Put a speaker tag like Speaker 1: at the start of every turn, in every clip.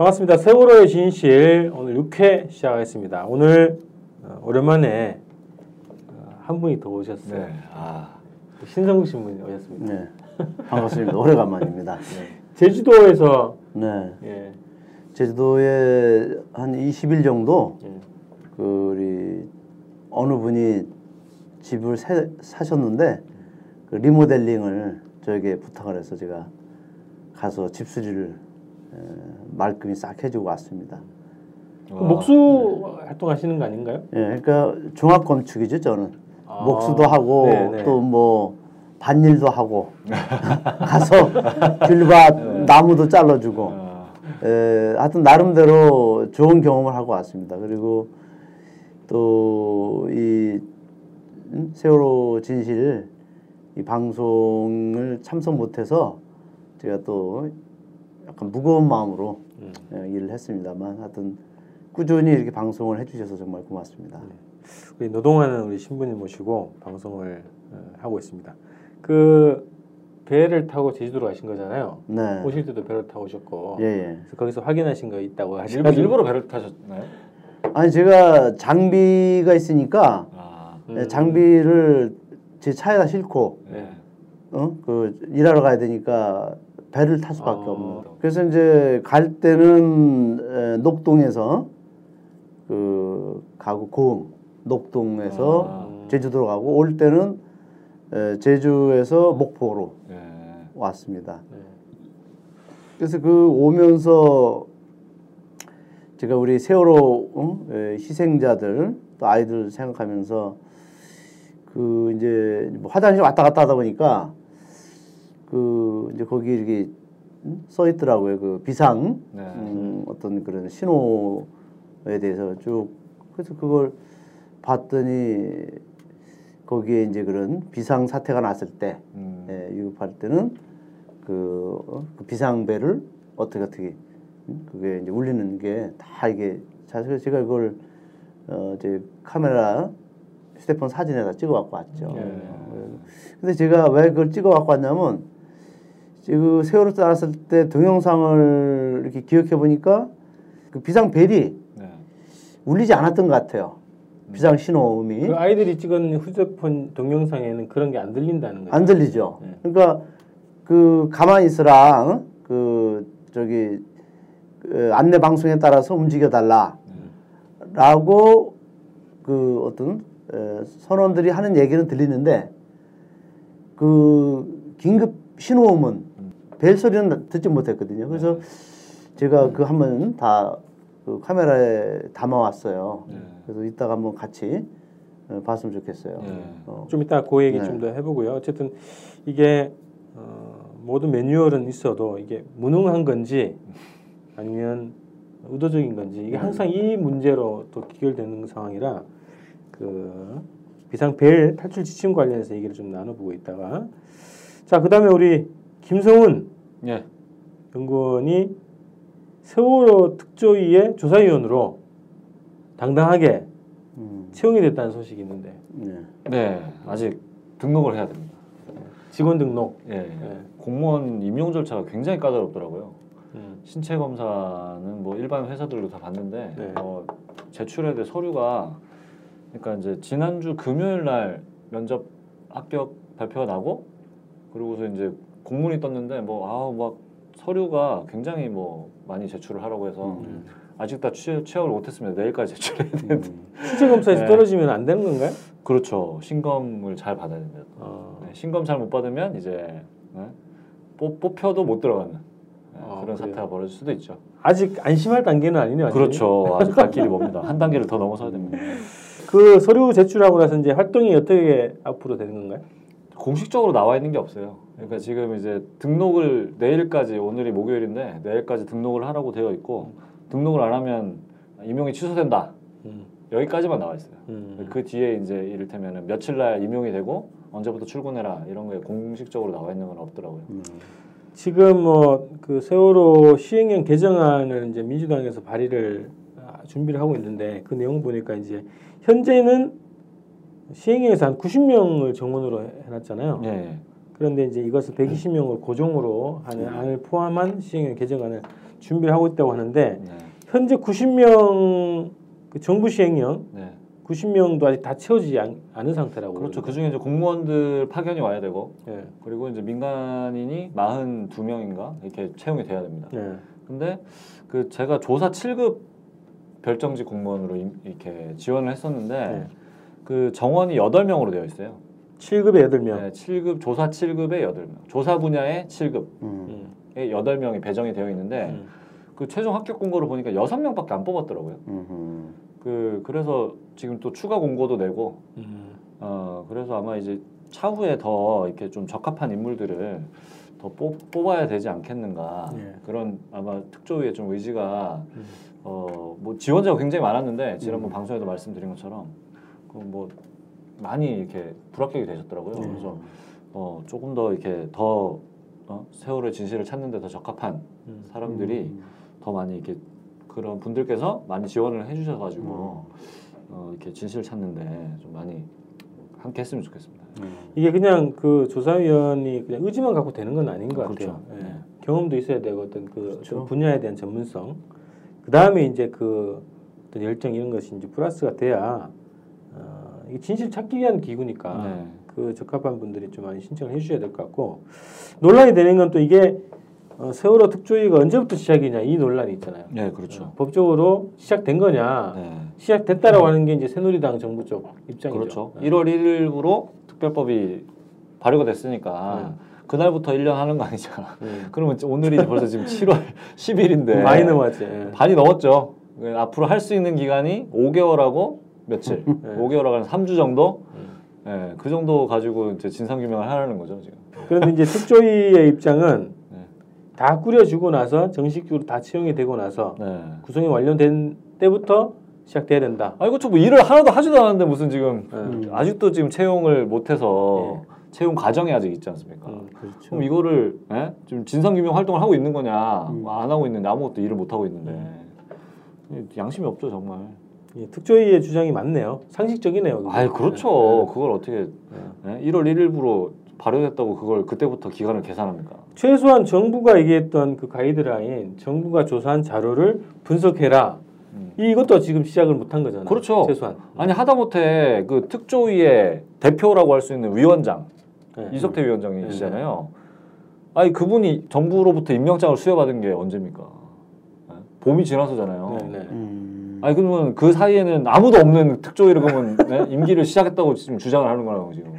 Speaker 1: 반갑습니다. 세월호의 진실 오늘 6회 시작하겠습니다. 오늘 어, 오랜만에 어, 한 분이 더 오셨어요.
Speaker 2: 네. 아.
Speaker 1: 신성국 신분이 오셨습니다.
Speaker 3: 네. 반갑습니다. 오래간만입니다.
Speaker 1: 제주도에서
Speaker 3: 네.
Speaker 1: 예,
Speaker 3: 제주도에 한 20일 정도
Speaker 1: 예.
Speaker 3: 그 우리 어느 분이 집을 사, 사셨는데 그 리모델링을 저에게 부탁을 해서 제가 가서 집수리를 에, 말끔히 싹 해주고 왔습니다.
Speaker 1: 그 목수 활동하시는 거 아닌가요?
Speaker 3: 예, 그러니까 종합 건축이죠 저는
Speaker 1: 아.
Speaker 3: 목수도 하고
Speaker 1: 네네.
Speaker 3: 또뭐 밭일도 하고 가서 귤밭 나무도 잘라주고
Speaker 2: 아,
Speaker 3: 에, 하여튼 나름대로 좋은 경험을 하고 왔습니다. 그리고 또 이 세월호 진실 이 방송을 참석 못해서 제가 또 약간 무거운 마음으로
Speaker 1: 음.
Speaker 3: 에, 일을 했습니다만 하여튼 꾸준히 이렇게 방송을 해주셔서 정말 고맙습니다.
Speaker 1: 우리 노동하는 우리 신부님 모시고 방송을 어, 하고 있습니다. 그 배를 타고 제주도로 가신 거잖아요.
Speaker 3: 네.
Speaker 1: 오실 때도 배를 타고 오셨고
Speaker 3: 예, 예.
Speaker 1: 그래서 거기서 확인하신 거 있다고 하셔가지고
Speaker 2: 일부러 배를 타셨나요?
Speaker 3: 아니 제가 장비가 있으니까
Speaker 2: 아.
Speaker 1: 음.
Speaker 3: 예, 장비를 제 차에다 싣고
Speaker 1: 네.
Speaker 3: 어? 그 일하러 가야 되니까 배를 탈 수밖에
Speaker 1: 아.
Speaker 3: 없는. 그래서 이제 갈 때는 에, 녹동에서 그 가고 고흥 녹동에서
Speaker 2: 아.
Speaker 3: 제주도로 가고 올 때는 에, 제주에서 목포로
Speaker 2: 예.
Speaker 3: 왔습니다.
Speaker 1: 네.
Speaker 3: 그래서 그 오면서 제가 우리 세월호 어? 에, 희생자들 또 아이들 생각하면서 그 이제 뭐 화장실 왔다 갔다 하다 보니까 그 이제 거기 이렇게 음? 써 있더라고요. 그 비상
Speaker 2: 네.
Speaker 3: 음, 어떤 그런 신호에 대해서 쭉 그래서 그걸 봤더니 거기에 이제 그런 비상 사태가 났을 때
Speaker 2: 음.
Speaker 3: 예, 유급할 때는 그, 어, 그 비상벨을 어떻게 어떻게 음? 그게 이제 울리는 게 다 이게 사실 제가 그걸 어 이제 카메라 휴대폰 사진에다 찍어 갖고 왔죠.
Speaker 1: 예.
Speaker 3: 어, 근데 제가 왜 그걸 찍어 갖고 왔냐면 그 세월호 떠났을 때 동영상을 이렇게 기억해 보니까 그 비상 벨이
Speaker 2: 네.
Speaker 3: 울리지 않았던 것 같아요. 비상 신호음이
Speaker 1: 그 아이들이 찍은 휴대폰 동영상에는 그런 게 안 들린다는 거죠.
Speaker 3: 안 들리죠.
Speaker 1: 네.
Speaker 3: 그러니까 그 가만히 있으라 어? 그 저기 그 안내 방송에 따라서 움직여 달라라고 그 어떤 에, 선원들이 하는 얘기는 들리는데 그 긴급 신호음은 벨 소리는 듣지 못했거든요. 그래서 제가 그 한번 다 그 카메라에 담아왔어요.
Speaker 2: 네.
Speaker 3: 그래서 이따가 한번 같이 어, 봤으면 좋겠어요.
Speaker 2: 네.
Speaker 3: 어.
Speaker 1: 좀 이따 그 얘기
Speaker 3: 네.
Speaker 1: 좀더 해보고요. 어쨌든 이게 어, 모든 매뉴얼은 있어도 이게 무능한 건지 아니면 의도적인 건지 이게 항상 이 문제로 또 기결되는 상황이라 그 비상 벨 탈출 지침 관련해서 얘기를 좀 나눠보고 있다가 자 그다음에 우리 김성훈
Speaker 2: 예.
Speaker 1: 연구원이 세월호 특조위의 조사위원으로 당당하게
Speaker 3: 음,
Speaker 1: 채용이 됐다는 소식이 있는데
Speaker 3: 네.
Speaker 2: 네. 아직 등록을 해야 됩니다.
Speaker 1: 직원 등록
Speaker 2: 예.
Speaker 1: 예.
Speaker 2: 공무원 임용 절차가 굉장히 까다롭더라고요.
Speaker 1: 음.
Speaker 2: 신체 검사는 뭐 일반 회사들도 다 봤는데
Speaker 1: 네.
Speaker 2: 어, 제출해야 될 서류가 그러니까 이제 지난주 금요일 날 면접 합격 발표가 나고 그리고서 이제 공문이 떴는데 뭐 아우 막 서류가 굉장히 뭐 많이 제출을 하라고 해서
Speaker 3: 음.
Speaker 2: 아직 다 취, 취업을 못했습니다. 내일까지 제출해야 되는데
Speaker 3: 음.
Speaker 1: 실제 검사에서
Speaker 2: 네.
Speaker 1: 떨어지면 안 되는 건가요?
Speaker 2: 그렇죠. 신검을 잘 받아야 됩니다.
Speaker 1: 어.
Speaker 2: 네, 신검 잘 못 받으면 이제 네? 뽑, 뽑혀도 못 들어가는 네,
Speaker 1: 아,
Speaker 2: 그런
Speaker 1: 그래요?
Speaker 2: 사태가 벌어질 수도 있죠.
Speaker 1: 아직 안심할 단계는 아니네요.
Speaker 2: 그렇죠. 아직 갈 길이 멉니다. 한 단계를 더 넘어서야 됩니다.
Speaker 1: 그 서류 제출하고 나서 이제 활동이 어떻게 앞으로 되는 건가요?
Speaker 2: 공식적으로 나와 있는 게 없어요. 그러니까 지금 이제 등록을 내일까지 오늘이 목요일인데 내일까지 등록을 하라고 되어 있고 등록을 안 하면 임용이 취소된다.
Speaker 1: 음.
Speaker 2: 여기까지만 나와 있어요.
Speaker 1: 음.
Speaker 2: 그 뒤에 이제 이를테면 며칠 날 임용이 되고 언제부터 출근해라 이런 게 공식적으로 나와 있는 건 없더라고요.
Speaker 3: 음.
Speaker 1: 지금 뭐 그 세월호 시행령 개정안을 이제 민주당에서 발의를 아, 준비를 하고 있는데 그 내용 보니까 이제 현재는 시행령에서 한 90명을 정원으로 해- 해놨잖아요.
Speaker 2: 예, 예.
Speaker 1: 그런데 이제 이것을 120명을 고정으로 하는 안을 포함한 시행령 개정안을 준비를 하고 있다고 하는데
Speaker 2: 네.
Speaker 1: 현재 90명 그 정부 시행령
Speaker 2: 네.
Speaker 1: 90명도 아직 다 채워지지 않, 않은 상태라고.
Speaker 2: 그렇죠. 그 중에 이제 공무원들 파견이 와야 되고
Speaker 1: 예.
Speaker 2: 그리고 이제 민간인이 42명인가 이렇게 채용이 돼야 됩니다.
Speaker 1: 예.
Speaker 2: 근데 그 제가 조사 7급 별정직 공무원으로 임- 이렇게 지원을 했었는데
Speaker 1: 네.
Speaker 2: 그 정원이 8명으로 되어 있어요.
Speaker 1: 7급에 8명.
Speaker 2: 네, 7급 조사 7급에 8명. 조사 분야에 7급에
Speaker 3: 음.
Speaker 2: 8명이 배정이 되어 있는데
Speaker 1: 음.
Speaker 2: 그 최종 합격 공고를 보니까 6명밖에 안 뽑았더라고요.
Speaker 3: 음.
Speaker 2: 그 그래서 지금 또 추가 공고도 내고
Speaker 1: 음.
Speaker 2: 어 그래서 아마 이제 차후에 더 이렇게 좀 적합한 인물들을 더 뽑, 뽑아야 되지 않겠는가
Speaker 1: 예.
Speaker 2: 그런 아마 특조위의 좀 의지가
Speaker 1: 음.
Speaker 2: 어뭐 지원자가 굉장히 많았는데 지난번
Speaker 3: 음.
Speaker 2: 방송에도 말씀드린 것처럼 그 뭐 많이 이렇게 불합격이 되셨더라고요.
Speaker 1: 음.
Speaker 2: 그래서 어 조금 더 이렇게 더 어, 세월의 진실을 찾는데 더 적합한
Speaker 1: 음.
Speaker 2: 사람들이
Speaker 3: 음.
Speaker 2: 더 많이 이렇게 그런 분들께서 많이 지원을 해주셔가지고
Speaker 3: 음.
Speaker 2: 어, 이렇게 진실을 찾는데 좀 많이 함께 했으면 좋겠습니다.
Speaker 3: 음.
Speaker 1: 이게 그냥 그 조사위원이 그냥 의지만 갖고 되는 건 아닌 것
Speaker 2: 그렇죠.
Speaker 1: 같아요. 예.
Speaker 2: 네.
Speaker 1: 경험도 있어야 되고 어떤 그
Speaker 3: 그렇죠.
Speaker 1: 분야에 대한 전문성. 그 다음에 이제 그 어떤 열정 이런 것이 이제 플러스가 돼야 진실 찾기 위한 기구니까
Speaker 2: 네.
Speaker 1: 그 적합한 분들이 좀 많이 신청을 해주셔야 될 것 같고 논란이 되는 건 또 이게 어, 세월호 특조위가 언제부터 시작이냐 이 논란이 있잖아요.
Speaker 2: 네, 그렇죠.
Speaker 1: 어, 법적으로 시작된 거냐
Speaker 2: 네.
Speaker 1: 시작됐다라고 하는 게 이제 새누리당 정부 쪽 입장이죠.
Speaker 2: 그렇죠.
Speaker 1: 네.
Speaker 2: 1월 1일부로 특별법이 발효가 됐으니까 그날부터 1년 하는 거 아니잖아.
Speaker 1: 음.
Speaker 2: 그러면 오늘이 벌써 지금 7월 10일인데
Speaker 1: 많이 넘어왔지. 예.
Speaker 2: 반이 넘었죠. 그 앞으로 할 수 있는 기간이 5개월하고 며칠,
Speaker 1: 네.
Speaker 2: 5개월하고 한 3주 정도.
Speaker 1: 음.
Speaker 2: 예, 그 정도 가지고 이제 진상 규명을 하라는 거죠 지금.
Speaker 1: 그런데 이제 특조위의 입장은
Speaker 2: 네.
Speaker 1: 다 꾸려주고 나서 정식적으로 다 채용이 되고 나서
Speaker 2: 네.
Speaker 1: 구성이 완료된 때부터 시작돼야 된다.
Speaker 2: 아 이거 저뭐 일을 하나도 하지도 않았는데 무슨 지금
Speaker 1: 예.
Speaker 3: 음.
Speaker 2: 아직도 지금 채용을 못해서 채용 과정이 아직 있지 않습니까?
Speaker 1: 음.
Speaker 3: 그렇죠.
Speaker 2: 그럼 이거를 예? 지금 진상 규명 활동을 하고 있는 거냐?
Speaker 3: 음.
Speaker 2: 안 하고 있는데 아무것도 일을 못 하고 있는데 양심이 없죠 정말.
Speaker 1: 예, 특조위의 주장이 맞네요. 상식적이네요.
Speaker 2: 아 그렇죠.
Speaker 1: 예,
Speaker 2: 그걸 어떻게
Speaker 1: 예.
Speaker 2: 예? 1월 1일부로 발효됐다고 그걸 그때부터 기간을 계산합니까?
Speaker 1: 최소한 정부가 얘기했던 그 가이드라인, 정부가 조사한 자료를 분석해라.
Speaker 2: 음.
Speaker 1: 이것도 지금 시작을 못한 거잖아요.
Speaker 2: 그렇죠.
Speaker 1: 최소한.
Speaker 2: 아니 하다못해 그 특조위의 대표라고 할 수 있는 위원장
Speaker 1: 예.
Speaker 2: 이석태 위원장이시잖아요. 아니 그분이 정부로부터 임명장을 수여받은 게 언제입니까? 예? 봄이 지나서잖아요.
Speaker 1: 네, 네.
Speaker 3: 음.
Speaker 2: 아니 그러면 그 사이에는 아무도 없는 특조위를 그러면 네? 임기를 시작했다고 지금 주장을 하는 거라고 지금.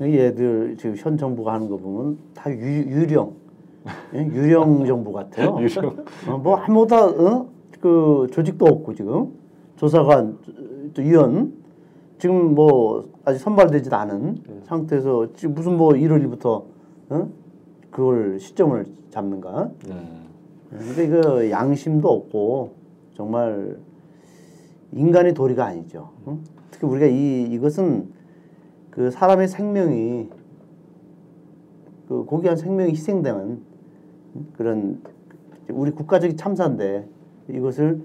Speaker 3: 얘들 지금 현 정부가 하는 거 보면 다 유, 유령, 예? 유령 정부 같아요.
Speaker 2: 유령.
Speaker 3: 어, 뭐 아무도 어? 그 조직도 없고 지금 조사관 또 위원 지금 뭐 아직 선발되지도 않은 상태에서 지금 무슨 뭐 1월 1일부터 어? 그걸 시점을 잡는가?
Speaker 2: 네.
Speaker 3: 근데 이거 양심도 없고 정말 인간의 도리가 아니죠. 어? 특히 우리가 이 이것은 그 사람의 생명이 그 고귀한 생명이 희생되는 그런 우리 국가적인 참사인데 이것을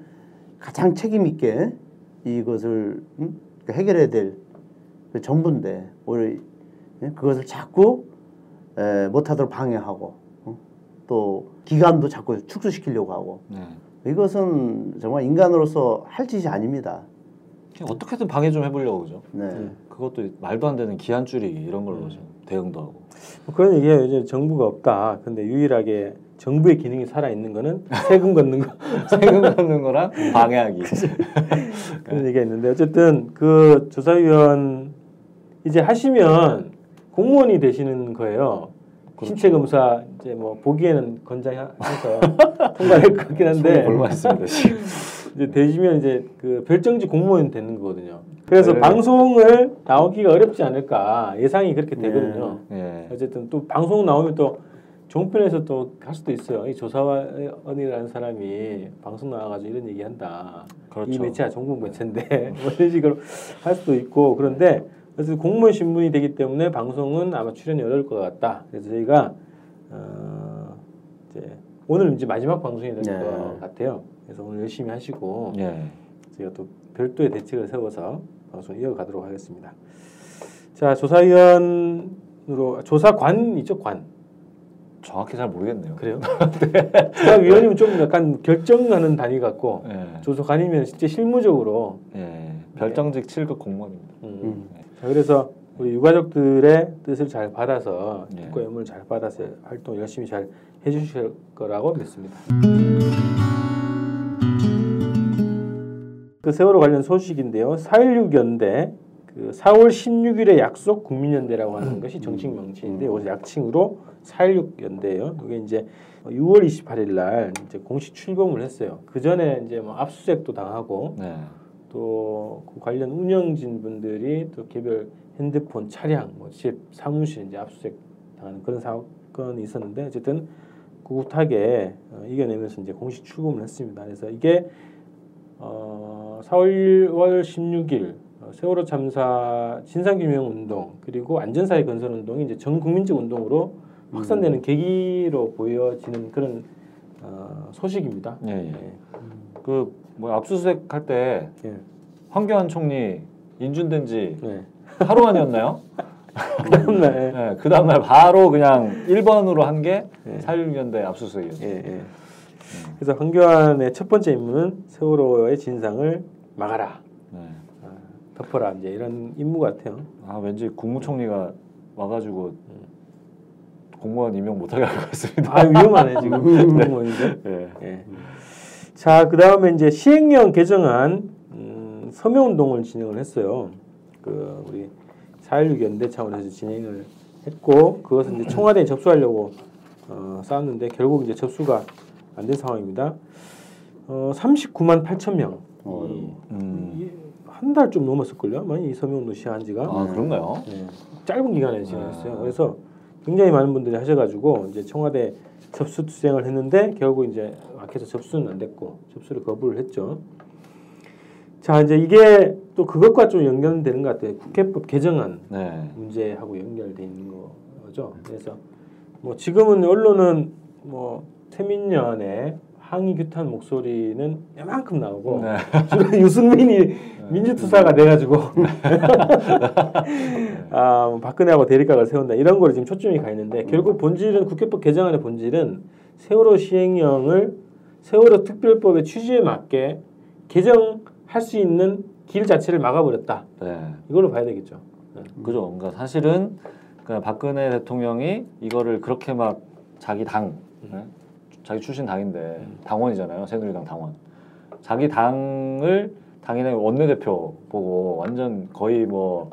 Speaker 3: 가장 책임 있게 이것을 음? 해결해야 될그 정부인데 우리 예? 그것을 자꾸 에, 못하도록 방해하고 어? 또 기간도 자꾸 축소시키려고 하고
Speaker 2: 네.
Speaker 3: 이것은 정말 인간으로서 할 짓이 아닙니다.
Speaker 2: 어떻게든 방해 좀 해보려고 그죠.
Speaker 3: 네.
Speaker 2: 그것도 말도 안 되는 기한줄이 이런 걸로 지금 대응도 하고.
Speaker 1: 뭐 그런 얘기예요. 이제 정부가 없다. 근데 유일하게 정부의 기능이 살아 있는 거는 세금 걷는 거
Speaker 2: 세금 걷는 거랑 방해하기.
Speaker 1: 그런 얘기가 있는데 어쨌든 그 조사위원 이제 하시면 공무원이 되시는 거예요.
Speaker 2: 그렇죠.
Speaker 1: 신체 검사 이제 뭐 보기에는 건장해서 통과될 것 같긴 한데
Speaker 2: 얼마 있습니다 지금.
Speaker 1: 이제 되시면 이제 그 별정직 공무원 되는 거거든요. 그래서
Speaker 2: 네.
Speaker 1: 방송을 나오기가 어렵지 않을까 예상이 그렇게 되거든요.
Speaker 2: 예.
Speaker 1: 어쨌든 또 방송 나오면 또 종편에서 또 할 수도 있어요. 이 조사원이라는 사람이 방송 나와가지고 이런 얘기한다.
Speaker 2: 그렇죠.
Speaker 1: 이 매체가 종북 매체인데 뭐 이런 식으로 할 수도 있고 그런데 그래서 공무원 신분이 되기 때문에 방송은 아마 출연이 어려울 것 같다. 그래서 저희가 어 이제 오늘 이제 마지막 방송이 될것
Speaker 3: 네.
Speaker 1: 같아요. 그래서 오늘 열심히 하시고
Speaker 2: 예.
Speaker 1: 저희가 또 별도의 대책을 세워서 방송 이어가도록 하겠습니다. 자 조사위원 조사관으로 조사관이죠 관.
Speaker 2: 정확히 잘 모르겠네요.
Speaker 1: 그래요? 조사위원이면 좀 약간 결정하는 단위 같고
Speaker 2: 예.
Speaker 1: 조사관이면 실제 실무적으로.
Speaker 2: 예. 별정직 7급 공무원입니다.
Speaker 1: 음.
Speaker 3: 음.
Speaker 1: 자, 그래서 우리 유가족들의 뜻을 잘 받아서
Speaker 2: 예.
Speaker 1: 뜻과 염을 잘 받아서 활동 열심히 잘 해주실 거라고 믿습니다. 그 세월호 관련 소식인데요. 4.16 연대 그 4월 16일에 약속 국민연대라고 하는 것이 정식 명칭인데 여기서 약칭으로 4.16 연대예요. 이게 이제 6월 28일 날 이제 공식 출범을 했어요. 그 전에 이제 뭐 압수수색도 당하고
Speaker 2: 네.
Speaker 1: 또 그 관련 운영진 분들이 또 개별 핸드폰, 차량, 뭐 집, 사무실 이제 압수수색 당하는 그런 사건이 있었는데 어쨌든 꿋꿋하게 어, 이겨내면서 이제 공식 출범을 했습니다. 그래서 이게 어, 4월 16일 어, 세월호 참사 진상규명 운동 그리고 안전사회 건설 운동이 이제 전 국민적 운동으로 확산되는 계기로 보여지는 그런 어, 소식입니다.
Speaker 2: 예, 예.
Speaker 1: 예.
Speaker 2: 그 뭐 압수수색 할때
Speaker 1: 예.
Speaker 2: 황교안 총리 인준된 지
Speaker 1: 네.
Speaker 2: 하루 만이었나요?
Speaker 1: 그 다음날
Speaker 2: 네, 그 다음날 바로 그냥 1번으로 한게
Speaker 1: 예.
Speaker 2: 4.16연대 압수수색이었어요.
Speaker 1: 예, 예. 그래서 황교안의 첫 번째 임무는 세월호의 진상을 막아라,
Speaker 2: 네.
Speaker 1: 아, 덮어라 이제 이런 임무 같아요.
Speaker 2: 아 왠지 국무총리가 와가지고 공무원 임명 못하게 할 것 같습니다.
Speaker 1: 아 위험하네 지금 공무원인데.
Speaker 2: 예.
Speaker 1: 예. 자, 그 다음에 이제 시행령 개정안 음, 서명운동을 진행을 했어요. 그 우리 4.16 연대 차원에서 진행을 했고 그것은 이제 청와대에 접수하려고 어, 싸웠는데 결국 이제 접수가 안 된 상황입니다. 어, 39만 8천 명.
Speaker 3: 어.
Speaker 2: 음.
Speaker 1: 한달 좀 넘었을걸요? 많이 이 서명운동 시작한 지가.
Speaker 2: 아 그런가요?
Speaker 1: 네. 짧은 기간에 진행했어요.
Speaker 2: 아.
Speaker 1: 그래서 굉장히 많은 분들이 하셔가지고 이제 청와대 접수 투쟁을 했는데 결국 이제 막혀서 접수는 안 됐고 접수를 거부를 했죠. 자 이제 이게 또 그것과 좀 연결되는 것 같아요. 국회법 개정안
Speaker 2: 네.
Speaker 1: 문제하고 연결돼 있는 거죠. 그래서 뭐 지금은 언론은 뭐 태민련의 항의 규탄 목소리는 이만큼 나오고
Speaker 2: 네.
Speaker 1: 주로 유승민이 민주투사가 돼가지고 아, 뭐 박근혜하고 대립각을 세운다 이런 거로 지금 초점이 가 있는데 결국 본질은 국회법 개정안의 본질은 세월호 시행령을 세월호 특별법의 취지에 맞게 개정할 수 있는 길 자체를 막아버렸다
Speaker 2: 네.
Speaker 1: 이걸로 봐야 되겠죠. 네.
Speaker 2: 그죠. 그러니까 사실은 그러니까 박근혜 대통령이 이거를 그렇게 막 자기 당, 네? 자기 출신 당인데 당원이잖아요. 새누리당 당원. 자기 당을 당연히 원내대표 보고 완전 거의 뭐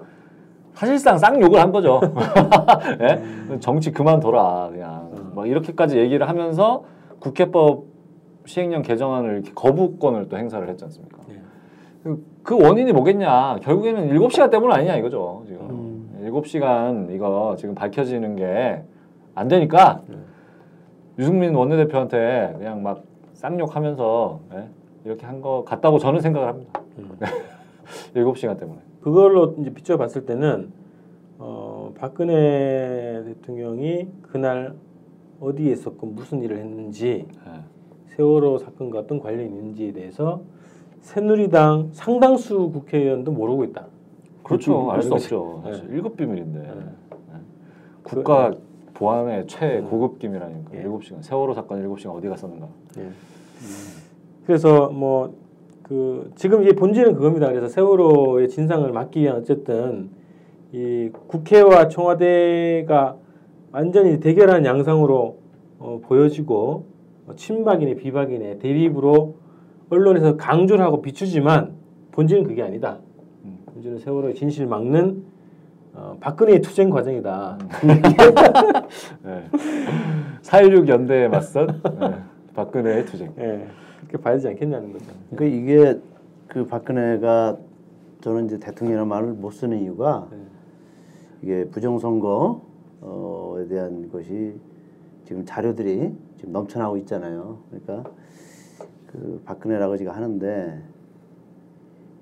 Speaker 2: 사실상 쌍욕을 한 거죠. 예? 정치 그만둬라 그냥 막 이렇게까지 얘기를 하면서 국회법 시행령 개정안을 이렇게 거부권을 또 행사를 했지 않습니까?
Speaker 1: 네.
Speaker 2: 그- 그 원인이 뭐겠냐? 결국에는 일곱 시간 때문 아니냐 이거죠 지금.
Speaker 3: 음.
Speaker 2: 일곱 시간 이거 지금 밝혀지는 게 안 되니까
Speaker 1: 네.
Speaker 2: 유승민 원내대표한테 그냥 막 쌍욕하면서 예? 이렇게 한 거 같다고 저는 생각을 합니다.
Speaker 1: 음.
Speaker 2: 일곱 시간 때문에.
Speaker 1: 그걸로 이제 비춰봤을 때는 어, 박근혜 대통령이 그날 어디에 있었고 무슨 일을 했는지
Speaker 2: 예.
Speaker 1: 세월호 사건과 어떤 관련이 있는지에 대해서 새누리당 상당수 국회의원도 모르고 있다.
Speaker 2: 그렇죠. 알수
Speaker 1: 네.
Speaker 2: 없죠. 사실 일곱 비밀인데
Speaker 1: 네.
Speaker 2: 예. 국가 보안의 최고급 기밀아닙니까?
Speaker 1: 예.
Speaker 2: 일곱 시간 세월호 사건 일곱 시간 어디 갔었는가?
Speaker 1: 예. 그래서 뭐 그 지금 이게 본질은 그겁니다. 그래서 세월호의 진상을 막기 위한 어쨌든 이 국회와 청와대가 완전히 대결한 양상으로 어, 보여지고 어, 친박이네 비박이네 대립으로 언론에서 강조를 하고 비추지만 본질은 그게 아니다.
Speaker 2: 음.
Speaker 1: 본질은 세월호의 진실 막는 어, 박근혜의 투쟁 과정이다.
Speaker 2: 예. 4.16 연대에 맞선 예. 박근혜의 투쟁.
Speaker 1: 예, 그렇게 봐야 되지 않겠냐는 거죠.
Speaker 3: 그러니까 이게 그 박근혜가 저는 이제 대통령이라는 말을 못 쓰는 이유가
Speaker 1: 네.
Speaker 3: 이게 부정선거에 대한 것이 지금 자료들이 지금 넘쳐나고 있잖아요. 그러니까 그 박근혜라고 지금 하는데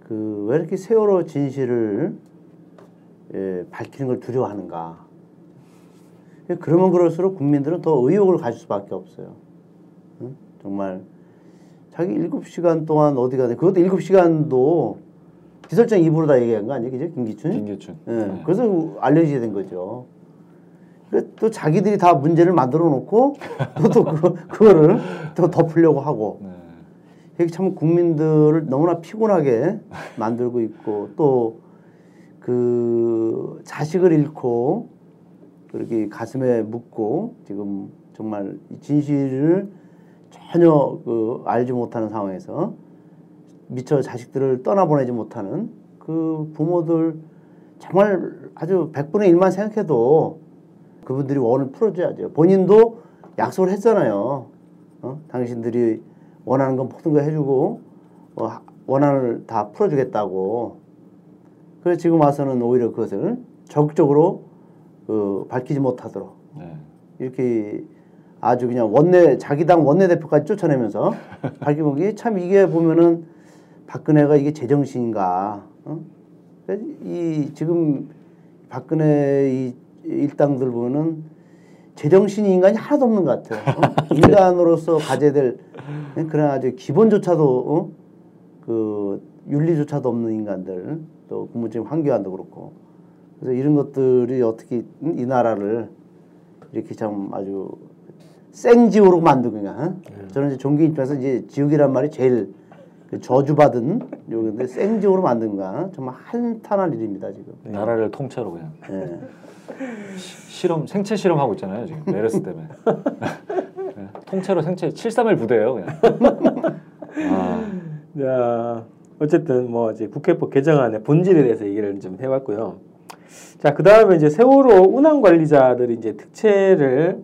Speaker 3: 그 왜 이렇게 세월호 진실을 예, 밝히는 걸 두려워하는가? 그러면 그럴수록 국민들은 더 의욕을 가질 수밖에 없어요. 응? 정말 자기 일곱 시간 동안 어디 가냐? 그것도 일곱 시간도 기설장 입으로 다 얘기한 거 아니에요, 그죠? 김기춘?
Speaker 2: 김기춘.
Speaker 3: 예.
Speaker 2: 네.
Speaker 3: 그래서 알려지게 된 거죠. 그또 자기들이 다 문제를 만들어 놓고 또, 또 그, 그거를 또 덮으려고 하고
Speaker 2: 네.
Speaker 3: 이게 참 국민들을 너무나 피곤하게 만들고 있고 또 그 자식을 잃고 그렇게 가슴에 묻고 지금 정말 이 진실을 전혀 그 알지 못하는 상황에서 미처 자식들을 떠나보내지 못하는 그 부모들 정말 아주 100분의 1만 생각해도 그분들이 원을 풀어줘야죠. 본인도 약속을 했잖아요. 어? 당신들이 원하는 건 모든 거 해주고 어, 원한을 다 풀어주겠다고. 그래서 지금 와서는 오히려 그것을 적극적으로 그 밝히지 못하도록
Speaker 2: 네.
Speaker 3: 이렇게 아주 그냥 원내 자기 당 원내 대표까지 쫓아내면서 밝히고 이게 참 이게 보면은 박근혜가 이게 제정신인가? 어? 이 지금 박근혜 이 일당들 보면은 제정신이 인간이 하나도 없는 것 같아요. 어? 인간으로서 가져야 될 그런 아주 기본조차도 어? 그 윤리조차도 없는 인간들 또 국무팀 황교안도 그렇고 그래서 이런 것들이 어떻게 이 나라를 이렇게 참 아주 생지옥으로 만드냐. 어? 저는 이제 종교 입장에서 이제 지옥이란 말이 제일 그 저주받은 요건데 생지옥으로 만든가 정말 한탄한 일입니다 지금.
Speaker 2: 나라를 통째로 그냥
Speaker 3: 예.
Speaker 2: 실험 생체 실험하고 있잖아요 지금 메르스 때문에 네. 통째로 생체 731 부대예요 그냥 아,
Speaker 1: 자, 어쨌든 뭐 이제 국회법 개정안의 본질에 대해서 얘기를 좀 해봤고요. 자, 그 다음에 이제 세월호 운항 관리자들이 이제 특채를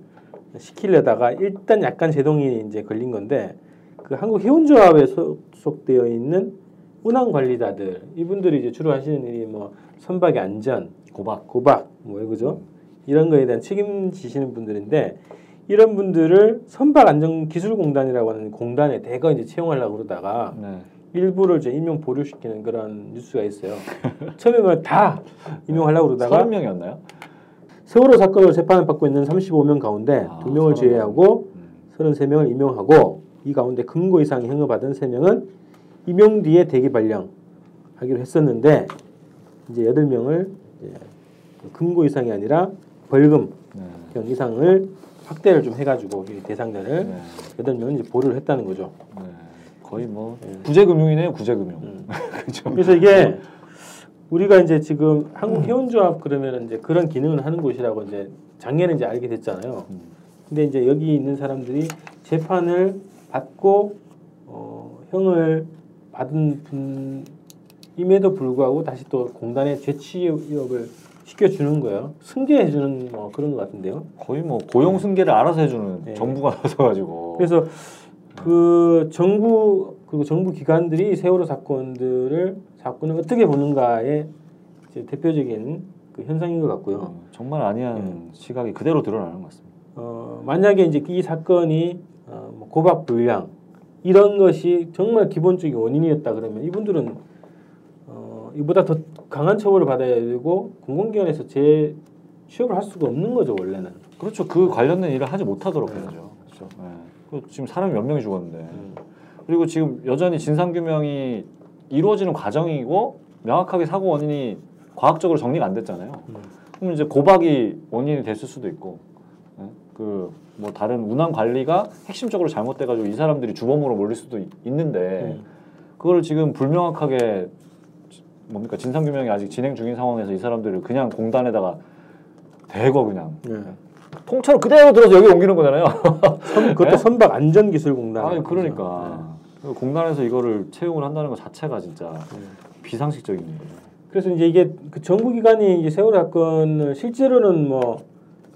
Speaker 1: 시키려다가 일단 약간 제동이 이제 걸린 건데 그 한국 해운조합에 소속되어 있는 운항 관리자들 이분들이 이제 주로 하시는 일이 뭐 선박의 안전,
Speaker 2: 고박
Speaker 1: 고박 뭐 그죠? 이런 거에 대한 책임지시는 분들인데 이런 분들을 선박 안전 기술 공단이라고 하는 공단에 대거 이제 채용하려고 그러다가
Speaker 2: 네.
Speaker 1: 일부를 이제 임용 보류시키는 그런 뉴스가 있어요. 처음에는 다 임용하려고 그러다가
Speaker 2: 30명이었나요?
Speaker 1: 세월호 사건으로 재판을 받고 있는 35명 가운데
Speaker 2: 아,
Speaker 1: 2명을
Speaker 2: 30명.
Speaker 1: 제외하고
Speaker 2: 음.
Speaker 1: 33명을 임용하고 이 가운데 금고 이상 형을 받은 3명은 임용 뒤에 대기 발령하기로 했었는데 이제 8명을 이제 금고 이상이 아니라 벌금
Speaker 2: 네.
Speaker 1: 형 이상을 확대를 좀 해가지고 이 대상자를
Speaker 2: 네.
Speaker 1: 여덟 명은 이제 보류를 했다는 거죠.
Speaker 2: 네. 거의 뭐
Speaker 1: 네.
Speaker 2: 구제금융이네요 구제금융
Speaker 1: 음.
Speaker 2: 그렇죠
Speaker 1: 그래서 이게 우리가 이제 지금 한국 해운조합 그러면 이제 그런 기능을 하는 곳이라고 이제 작년에 이제 알게 됐잖아요.
Speaker 2: 음.
Speaker 1: 근데 이제 여기 있는 사람들이 재판을 받고 어, 형을 받은 분임에도 불구하고 다시 또 공단에 재취업을 시켜주는 거예요. 승계해주는 뭐 그런 것 같은데요.
Speaker 2: 거의 뭐 고용 승계를 알아서 해주는
Speaker 1: 네.
Speaker 2: 정부가 나서 가지고
Speaker 1: 그래서 그 정부 그리고 정부 기관들이 세월호 사건들을 사건을 어떻게 보는가의 대표적인 그 현상인 것 같고요.
Speaker 2: 어, 정말 아니한
Speaker 1: 음.
Speaker 2: 시각이 그대로 드러나는 것 같습니다.
Speaker 1: 어, 만약에 이제 이 사건이 어, 뭐 고박 불량 이런 것이 정말 기본적인 원인이었다 그러면 이분들은 어, 이보다 더 강한 처벌을 받아야 되고 공공기관에서 재 취업을 할 수가 없는 거죠 원래는.
Speaker 2: 그렇죠. 그 관련된 일을 하지 못하도록 해야죠. 그렇죠. 네. 그 지금 사람이 몇 명이 죽었는데
Speaker 1: 음.
Speaker 2: 그리고 지금 여전히 진상 규명이 이루어지는 과정이고 명확하게 사고 원인이 과학적으로 정리가 안 됐잖아요.
Speaker 1: 음.
Speaker 2: 그럼 이제 고박이 원인이 됐을 수도 있고 그뭐 다른 운항 관리가 핵심적으로 잘못돼가지고 이 사람들이 주범으로 몰릴 수도 있- 있는데
Speaker 1: 음.
Speaker 2: 그걸 지금 불명확하게 뭡니까 진상 규명이 아직 진행 중인 상황에서 이 사람들을 그냥 공단에다가 대거 그냥
Speaker 1: 네.
Speaker 2: 통째로 그대로 들어서 여기 옮기는 거잖아요.
Speaker 1: 선, 그것도
Speaker 2: 네?
Speaker 1: 선박 안전기술공단.
Speaker 2: 아니 그러니까 공단에서 이거를 채용을 한다는 것 자체가 진짜
Speaker 1: 네.
Speaker 2: 비상식적인 거죠.
Speaker 1: 그래서 이제 이게 그 정부 기관이 이제 세월호 사건을 실제로는 뭐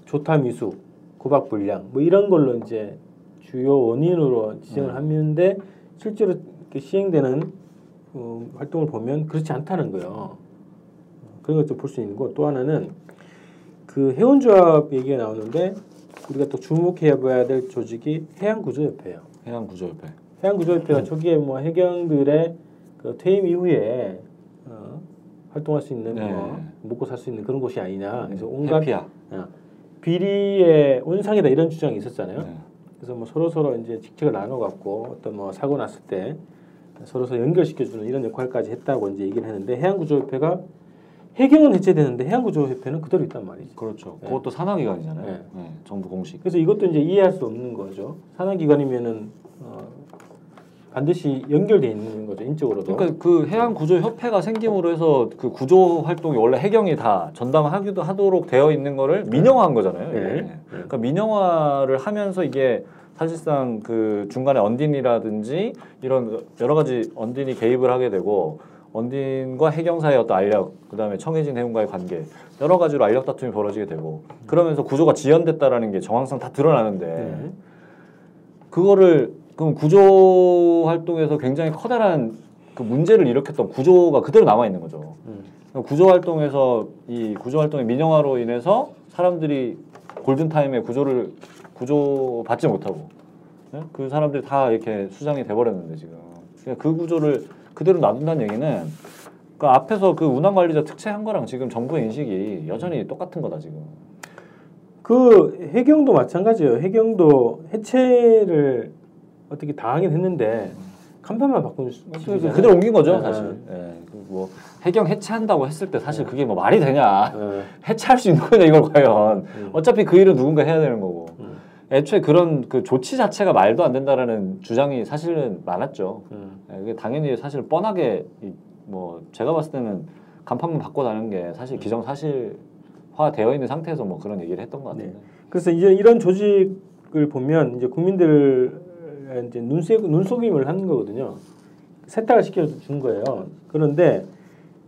Speaker 1: 조타 미수, 고박 불량 뭐 이런 걸로 이제 주요 원인으로 지정을
Speaker 2: 음.
Speaker 1: 하는데 실제로 이렇게 시행되는 어, 활동을 보면 그렇지 않다는 거예요. 그런 것도 볼 수 있는 거. 또 하나는 그 해운조합 얘기가 나오는데 우리가 또 주목해야 봐야 될 조직이 해양구조협회예요.
Speaker 2: 해양구조협회.
Speaker 1: 해양구조협회가 초기에 뭐 해경들의 그 퇴임 이후에 어, 활동할 수 있는
Speaker 2: 네.
Speaker 1: 뭐 먹고 살 수 있는 그런 곳이 아니냐. 그래서 온갖
Speaker 2: 해피야.
Speaker 1: 어, 비리의 온상이다 이런 주장이 있었잖아요.
Speaker 2: 네.
Speaker 1: 그래서 뭐 서로 서로 이제 직책을 나눠 갖고 어떤 뭐 사고 났을 때 서로 서로 연결시켜 주는 이런 역할까지 했다고 이제 얘기를 했는데 해양구조협회가 해경은 해체되는데 해양구조협회는 그대로 있단 말이지.
Speaker 2: 그렇죠.
Speaker 1: 네.
Speaker 2: 그것도 산하기관이잖아요.
Speaker 1: 네.
Speaker 2: 네, 정부 공식.
Speaker 1: 그래서 이것도 이제 이해할 수 없는 거죠. 산하기관이면은 어, 반드시 연결돼 있는 거죠 인적으로도.
Speaker 2: 그러니까 그 해양 구조 협회가 생김으로 해서 그 구조 활동이 원래 해경이 다 전담하기도 하도록 되어 있는 거를 민영화한 거잖아요. 이게.
Speaker 1: 네.
Speaker 2: 그러니까 민영화를 하면서 이게 사실상 그 중간에 언딘이라든지 이런 여러 가지 언딘이 개입을 하게 되고 언딘과 해경 사이의 어떤 알력, 그 다음에 청해진 해운과의 관계 여러 가지로 알력 다툼이 벌어지게 되고 그러면서 구조가 지연됐다라는 게 정황상 다 드러나는데
Speaker 1: 네.
Speaker 2: 그거를 그럼 구조 활동에서 굉장히 커다란 그 문제를 일으켰던 구조가 그대로 남아 있는 거죠.
Speaker 1: 음.
Speaker 2: 구조 활동에서 이 구조 활동의 민영화로 인해서 사람들이 골든 타임에 구조를 구조 받지 못하고 예? 그 사람들이 다 이렇게 수장이 돼 버렸는데 지금 그러니까 그 구조를 그대로 놔둔다는 얘기는 그 앞에서 그 운항 관리자 특채한 거랑 지금 정부의 인식이 여전히 똑같은 거다 지금.
Speaker 1: 그 해경도 마찬가지예요. 해경도 해체를 어떻게 당하긴 했는데 간판만 바꾼 수-
Speaker 2: 그-
Speaker 1: 식이잖아요.
Speaker 2: 그대로 옮긴 거죠
Speaker 1: 네.
Speaker 2: 사실. 예, 그뭐 해경 해체한다고 했을 때 사실 그게 뭐 말이 되냐?
Speaker 1: 네.
Speaker 2: 해체할 수 있는 거냐 이걸 과연?
Speaker 1: 음.
Speaker 2: 어차피 그 일은 누군가 해야 되는 거고.
Speaker 1: 음.
Speaker 2: 애초에 그런 그 조치 자체가 말도 안 된다라는 주장이 사실은 많았죠.
Speaker 1: 음.
Speaker 2: 예, 이게 당연히 사실 뻔하게 이- 뭐 제가 봤을 때는 간판만 바꿔다는 게 사실 기정사실화 되어 있는 상태에서 뭐 그런 얘기를 했던 것 같은데.
Speaker 1: 그래서 이제 이런 조직을 보면 이제 국민들 이제 눈새 눈속임을 하는 거거든요. 세탁을 시켜 준 거예요. 그런데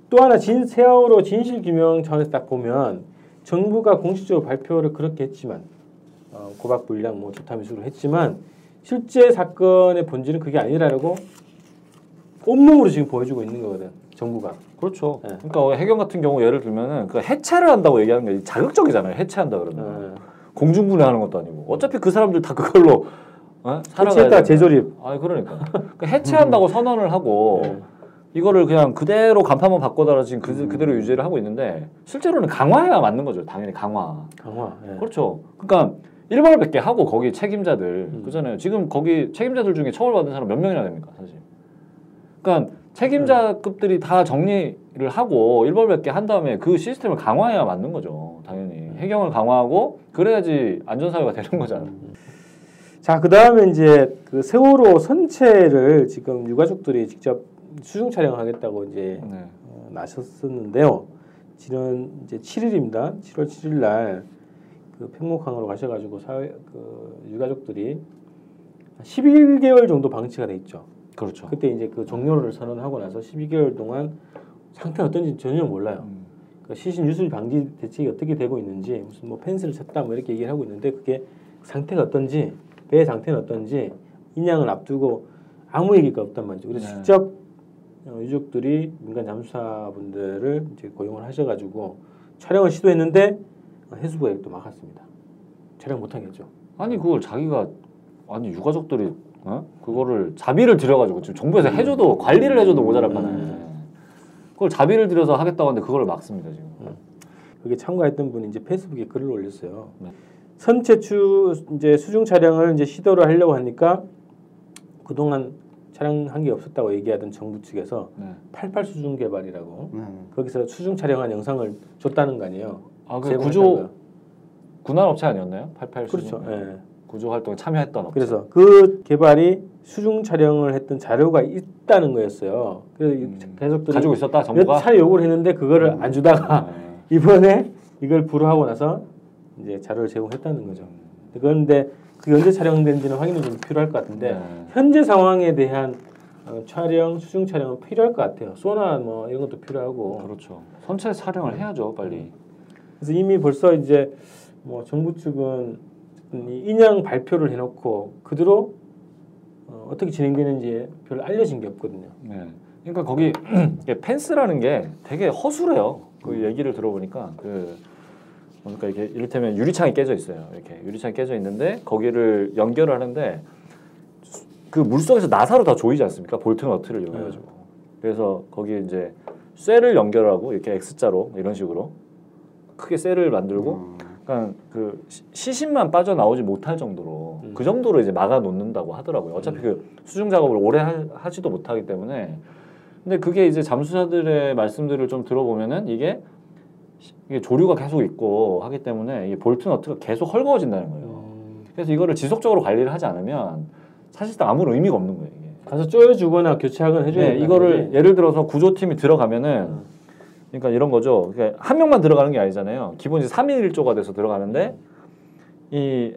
Speaker 1: 또 하나 진 세월호 진실 규명 차원에서 딱 보면 정부가 공식적으로 발표를 그렇게 했지만 어, 고박 불량 뭐 조타 미수로 했지만 실제 사건의 본질은 그게 아니라고 온몸으로 지금 보여주고 있는 거거든. 정부가.
Speaker 2: 그렇죠.
Speaker 1: 네.
Speaker 2: 그러니까 해경 같은 경우 예를 들면은 그 해체를 한다고 얘기하는 게 자극적이잖아요. 해체한다 그러면
Speaker 1: 어,
Speaker 2: 공중분해하는 것도 아니고 어차피 그 사람들 다 그걸로 어?
Speaker 1: 해체했다
Speaker 2: 되는데.
Speaker 1: 재조립.
Speaker 2: 아 그러니까 그 해체한다고 선언을 하고
Speaker 1: 네.
Speaker 2: 이거를 그냥 그대로 간판만 바꿔달라 지금 그, 그대로 유지를 하고 있는데 실제로는 강화해야 맞는 거죠. 당연히 강화.
Speaker 1: 강화. 예.
Speaker 2: 그렇죠. 그러니까 일벌 백개 하고 거기 책임자들
Speaker 1: 음.
Speaker 2: 그잖아요. 지금 거기 책임자들 중에 처벌받은 사람 몇 명이나 됩니까 사실. 그러니까 책임자급들이 다 정리를 하고 일벌 백개한 다음에 그 시스템을 강화해야 맞는 거죠. 당연히 해경을 강화하고 그래야지 안전사회가 되는 거잖아요.
Speaker 1: 자, 그 다음에 이제 그 세월호 선체를 지금 유가족들이 직접 수중 촬영하겠다고 이제
Speaker 2: 네.
Speaker 1: 어, 나섰었는데요. 지난 이제 7일입니다. 7월 7일 날 그 팽목항으로 가셔가지고 사회 그 유가족들이 11개월 정도 방치가 돼 있죠.
Speaker 2: 그렇죠.
Speaker 1: 그때 이제 그 종료를 선언하고 나서 12개월 동안 상태가 어떤지 전혀 몰라요.
Speaker 2: 음.
Speaker 1: 그 시신 유술 방지 대책이 어떻게 되고 있는지 무슨 뭐 펜스를 쳤다 뭐 이렇게 얘기를 하고 있는데 그게 상태가 어떤지 배의 상태는 어떤지 인양을 앞두고 아무 얘기가 없단 말이죠. 그래서
Speaker 2: 네.
Speaker 1: 직접 어, 유족들이 민간 잠수사분들을 이제 고용을 하셔가지고 촬영을 시도했는데 어, 해수부가 또 막았습니다. 촬영 못하겠죠.
Speaker 2: 아니 그걸 자기가 아니 유가족들이 어? 그거를 자비를 들여가지고 지금 정부에서 해줘도 관리를 해줘도 모자랄 판에
Speaker 1: 음.
Speaker 2: 그걸 자비를 들여서 하겠다고 하는데 그걸 막습니다 지금.
Speaker 1: 그게 참가했던 분이 이제 페이스북에 글을 올렸어요.
Speaker 2: 네.
Speaker 1: 선체 추 이제 수중 촬영을 이제 시도를 하려고 하니까 그동안 촬영한 게 없었다고 얘기하던 정부 측에서
Speaker 2: 네.
Speaker 1: 88 수중 개발이라고
Speaker 3: 네.
Speaker 1: 거기서 수중 촬영한 영상을 줬다는 거 아니에요.
Speaker 2: 아그
Speaker 1: 제공했다는
Speaker 2: 구조. 군할 업체 아니었나요? 88
Speaker 1: 그렇죠. 예.
Speaker 2: 구조 활동에 참여했던 업체.
Speaker 1: 그래서 그 개발이 수중 촬영을 했던 자료가 있다는 거였어요. 그래서 이
Speaker 2: 음.
Speaker 1: 가족들이
Speaker 2: 가지고 있었다
Speaker 1: 몇
Speaker 2: 정부가.
Speaker 1: 차례 요구를 했는데 그거를 안 주다가
Speaker 2: 네.
Speaker 1: 이번에 이걸 불허하고 나서 이제 자료를 제공했다는 거죠. 그런데 그 언제 촬영된지는 확인이 좀 필요할 것 같은데
Speaker 2: 네.
Speaker 1: 현재 상황에 대한 어, 촬영, 수중 촬영은 필요할 것 같아요. 소나 뭐 이런 것도 필요하고.
Speaker 2: 그렇죠. 선체 촬영을 해야죠 빨리.
Speaker 1: 그래서 이미 벌써 이제 뭐 정부 측은 이 인양 발표를 해놓고 그대로 어, 어떻게 진행되는지 별로 알려진 게 없거든요.
Speaker 2: 네. 그러니까 거기 펜스라는 게 되게 허술해요. 그 얘기를 들어보니까 그 그러니까 이게 이를테면 유리창이 깨져 있어요. 이렇게 유리창이 깨져 있는데 거기를 연결을 하는데 그 물속에서 나사로 다 조이지 않습니까? 볼트 너트를 이용해가지고. 그래서 거기 이제 쇠를 연결하고 이렇게 X자로 이런 식으로 크게 쇠를 만들고
Speaker 3: 음.
Speaker 2: 그러니까 그 시- 시신만 빠져나오지 못할 정도로
Speaker 1: 음.
Speaker 2: 그 정도로 이제 막아 놓는다고 하더라고요. 어차피 그 수중 작업을 오래 하, 지도 못하기 때문에 근데 그게 이제 잠수사들의 말씀들을 좀 들어보면은 이게 이게 조류가 계속 있고 하기 때문에 이게 볼트 너트가 계속 헐거워진다는 거예요.
Speaker 1: 음,
Speaker 2: 그래서 이거를 지속적으로 관리를 하지 않으면 사실상 아무런 의미가 없는 거예요. 이게.
Speaker 1: 가서 쪼여주거나 교체하거나 해줘야
Speaker 2: 네, 이거를
Speaker 1: 거지.
Speaker 2: 예를 들어서 구조팀이 들어가면은
Speaker 1: 음.
Speaker 2: 그러니까 이런 거죠. 그러니까 한 명만 들어가는 게 아니잖아요. 기본 이제 3인 1조가 돼서 들어가는데 이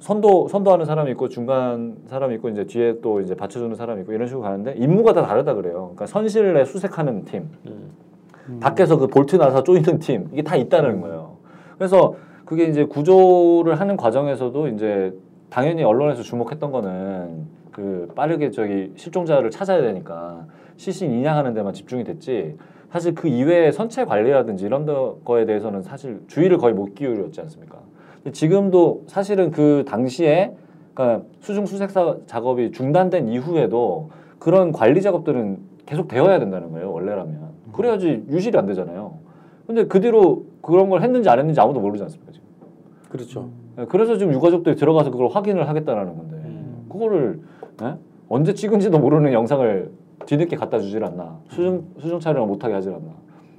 Speaker 2: 선도 선도하는 사람이 있고 중간 사람이 있고 이제 뒤에 또 이제 받쳐주는 사람이 있고 이런 식으로 가는데 임무가 다 다르다 그래요. 그러니까 선실에 수색하는 팀,
Speaker 1: 음.
Speaker 2: 밖에서 그 볼트 나서 쪼이는 팀. 이게 다 있다는 거예요. 그래서 그게 이제 구조를 하는 과정에서도 이제 당연히 언론에서 주목했던 거는 그 빠르게 저기 실종자를 찾아야 되니까 시신 인양하는 데만 집중이 됐지. 사실 그 이외의 선체 관리라든지 이런 더- 거에 대해서는 사실 주의를 거의 못 기울였지 않습니까? 근데 지금도 사실은 그 당시에 그러니까 수중 수색사 작업이 중단된 이후에도 그런 관리 작업들은 계속 되어야 된다는 거예요 원래라면 그래야지 유실이 안 되잖아요. 근데 그 뒤로 그런 걸 했는지 안 했는지 아무도 모르지 않습니까 지금?
Speaker 1: 그렇죠.
Speaker 2: 네, 그래서 지금 유가족들이 들어가서 그걸 확인을 하겠다라는 건데
Speaker 1: 음.
Speaker 2: 그거를 예? 언제 찍은지도 모르는 영상을 뒤늦게 갖다 주질 않나 수중 수중 촬영을 못하게 하질 않나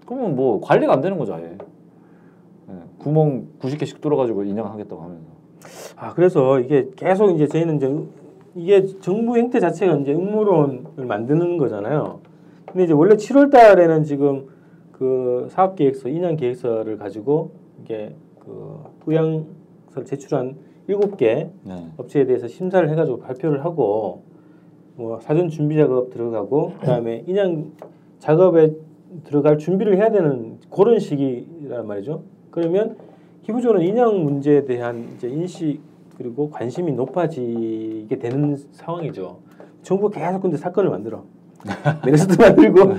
Speaker 2: 그러면 뭐 관리가 안 되는 거죠 아예 예, 구멍 90개씩 뚫어가지고 인양하겠다고 하면서
Speaker 1: 아 그래서 이게 계속 이제 저희는 이제 음- 이게 정부 행태 자체가 이제 음모론을 만드는 거잖아요. 근데 이제 원래 7월 달에는 지금 그 사업 계획서, 인양 계획서를 가지고 이게 그 부양서를 제출한 7개
Speaker 2: 네.
Speaker 1: 업체에 대해서 심사를 해가지고 발표를 하고 뭐 사전 준비 작업 들어가고 그다음에 인양 작업에 들어갈 준비를 해야 되는 그런 시기란 말이죠. 그러면 기본적으로 인양 문제에 대한 이제 인식 그리고 관심이 높아지게 되는 상황이죠. 정부가 계속 근데 사건을 만들어. 메르스도 만들고 뭐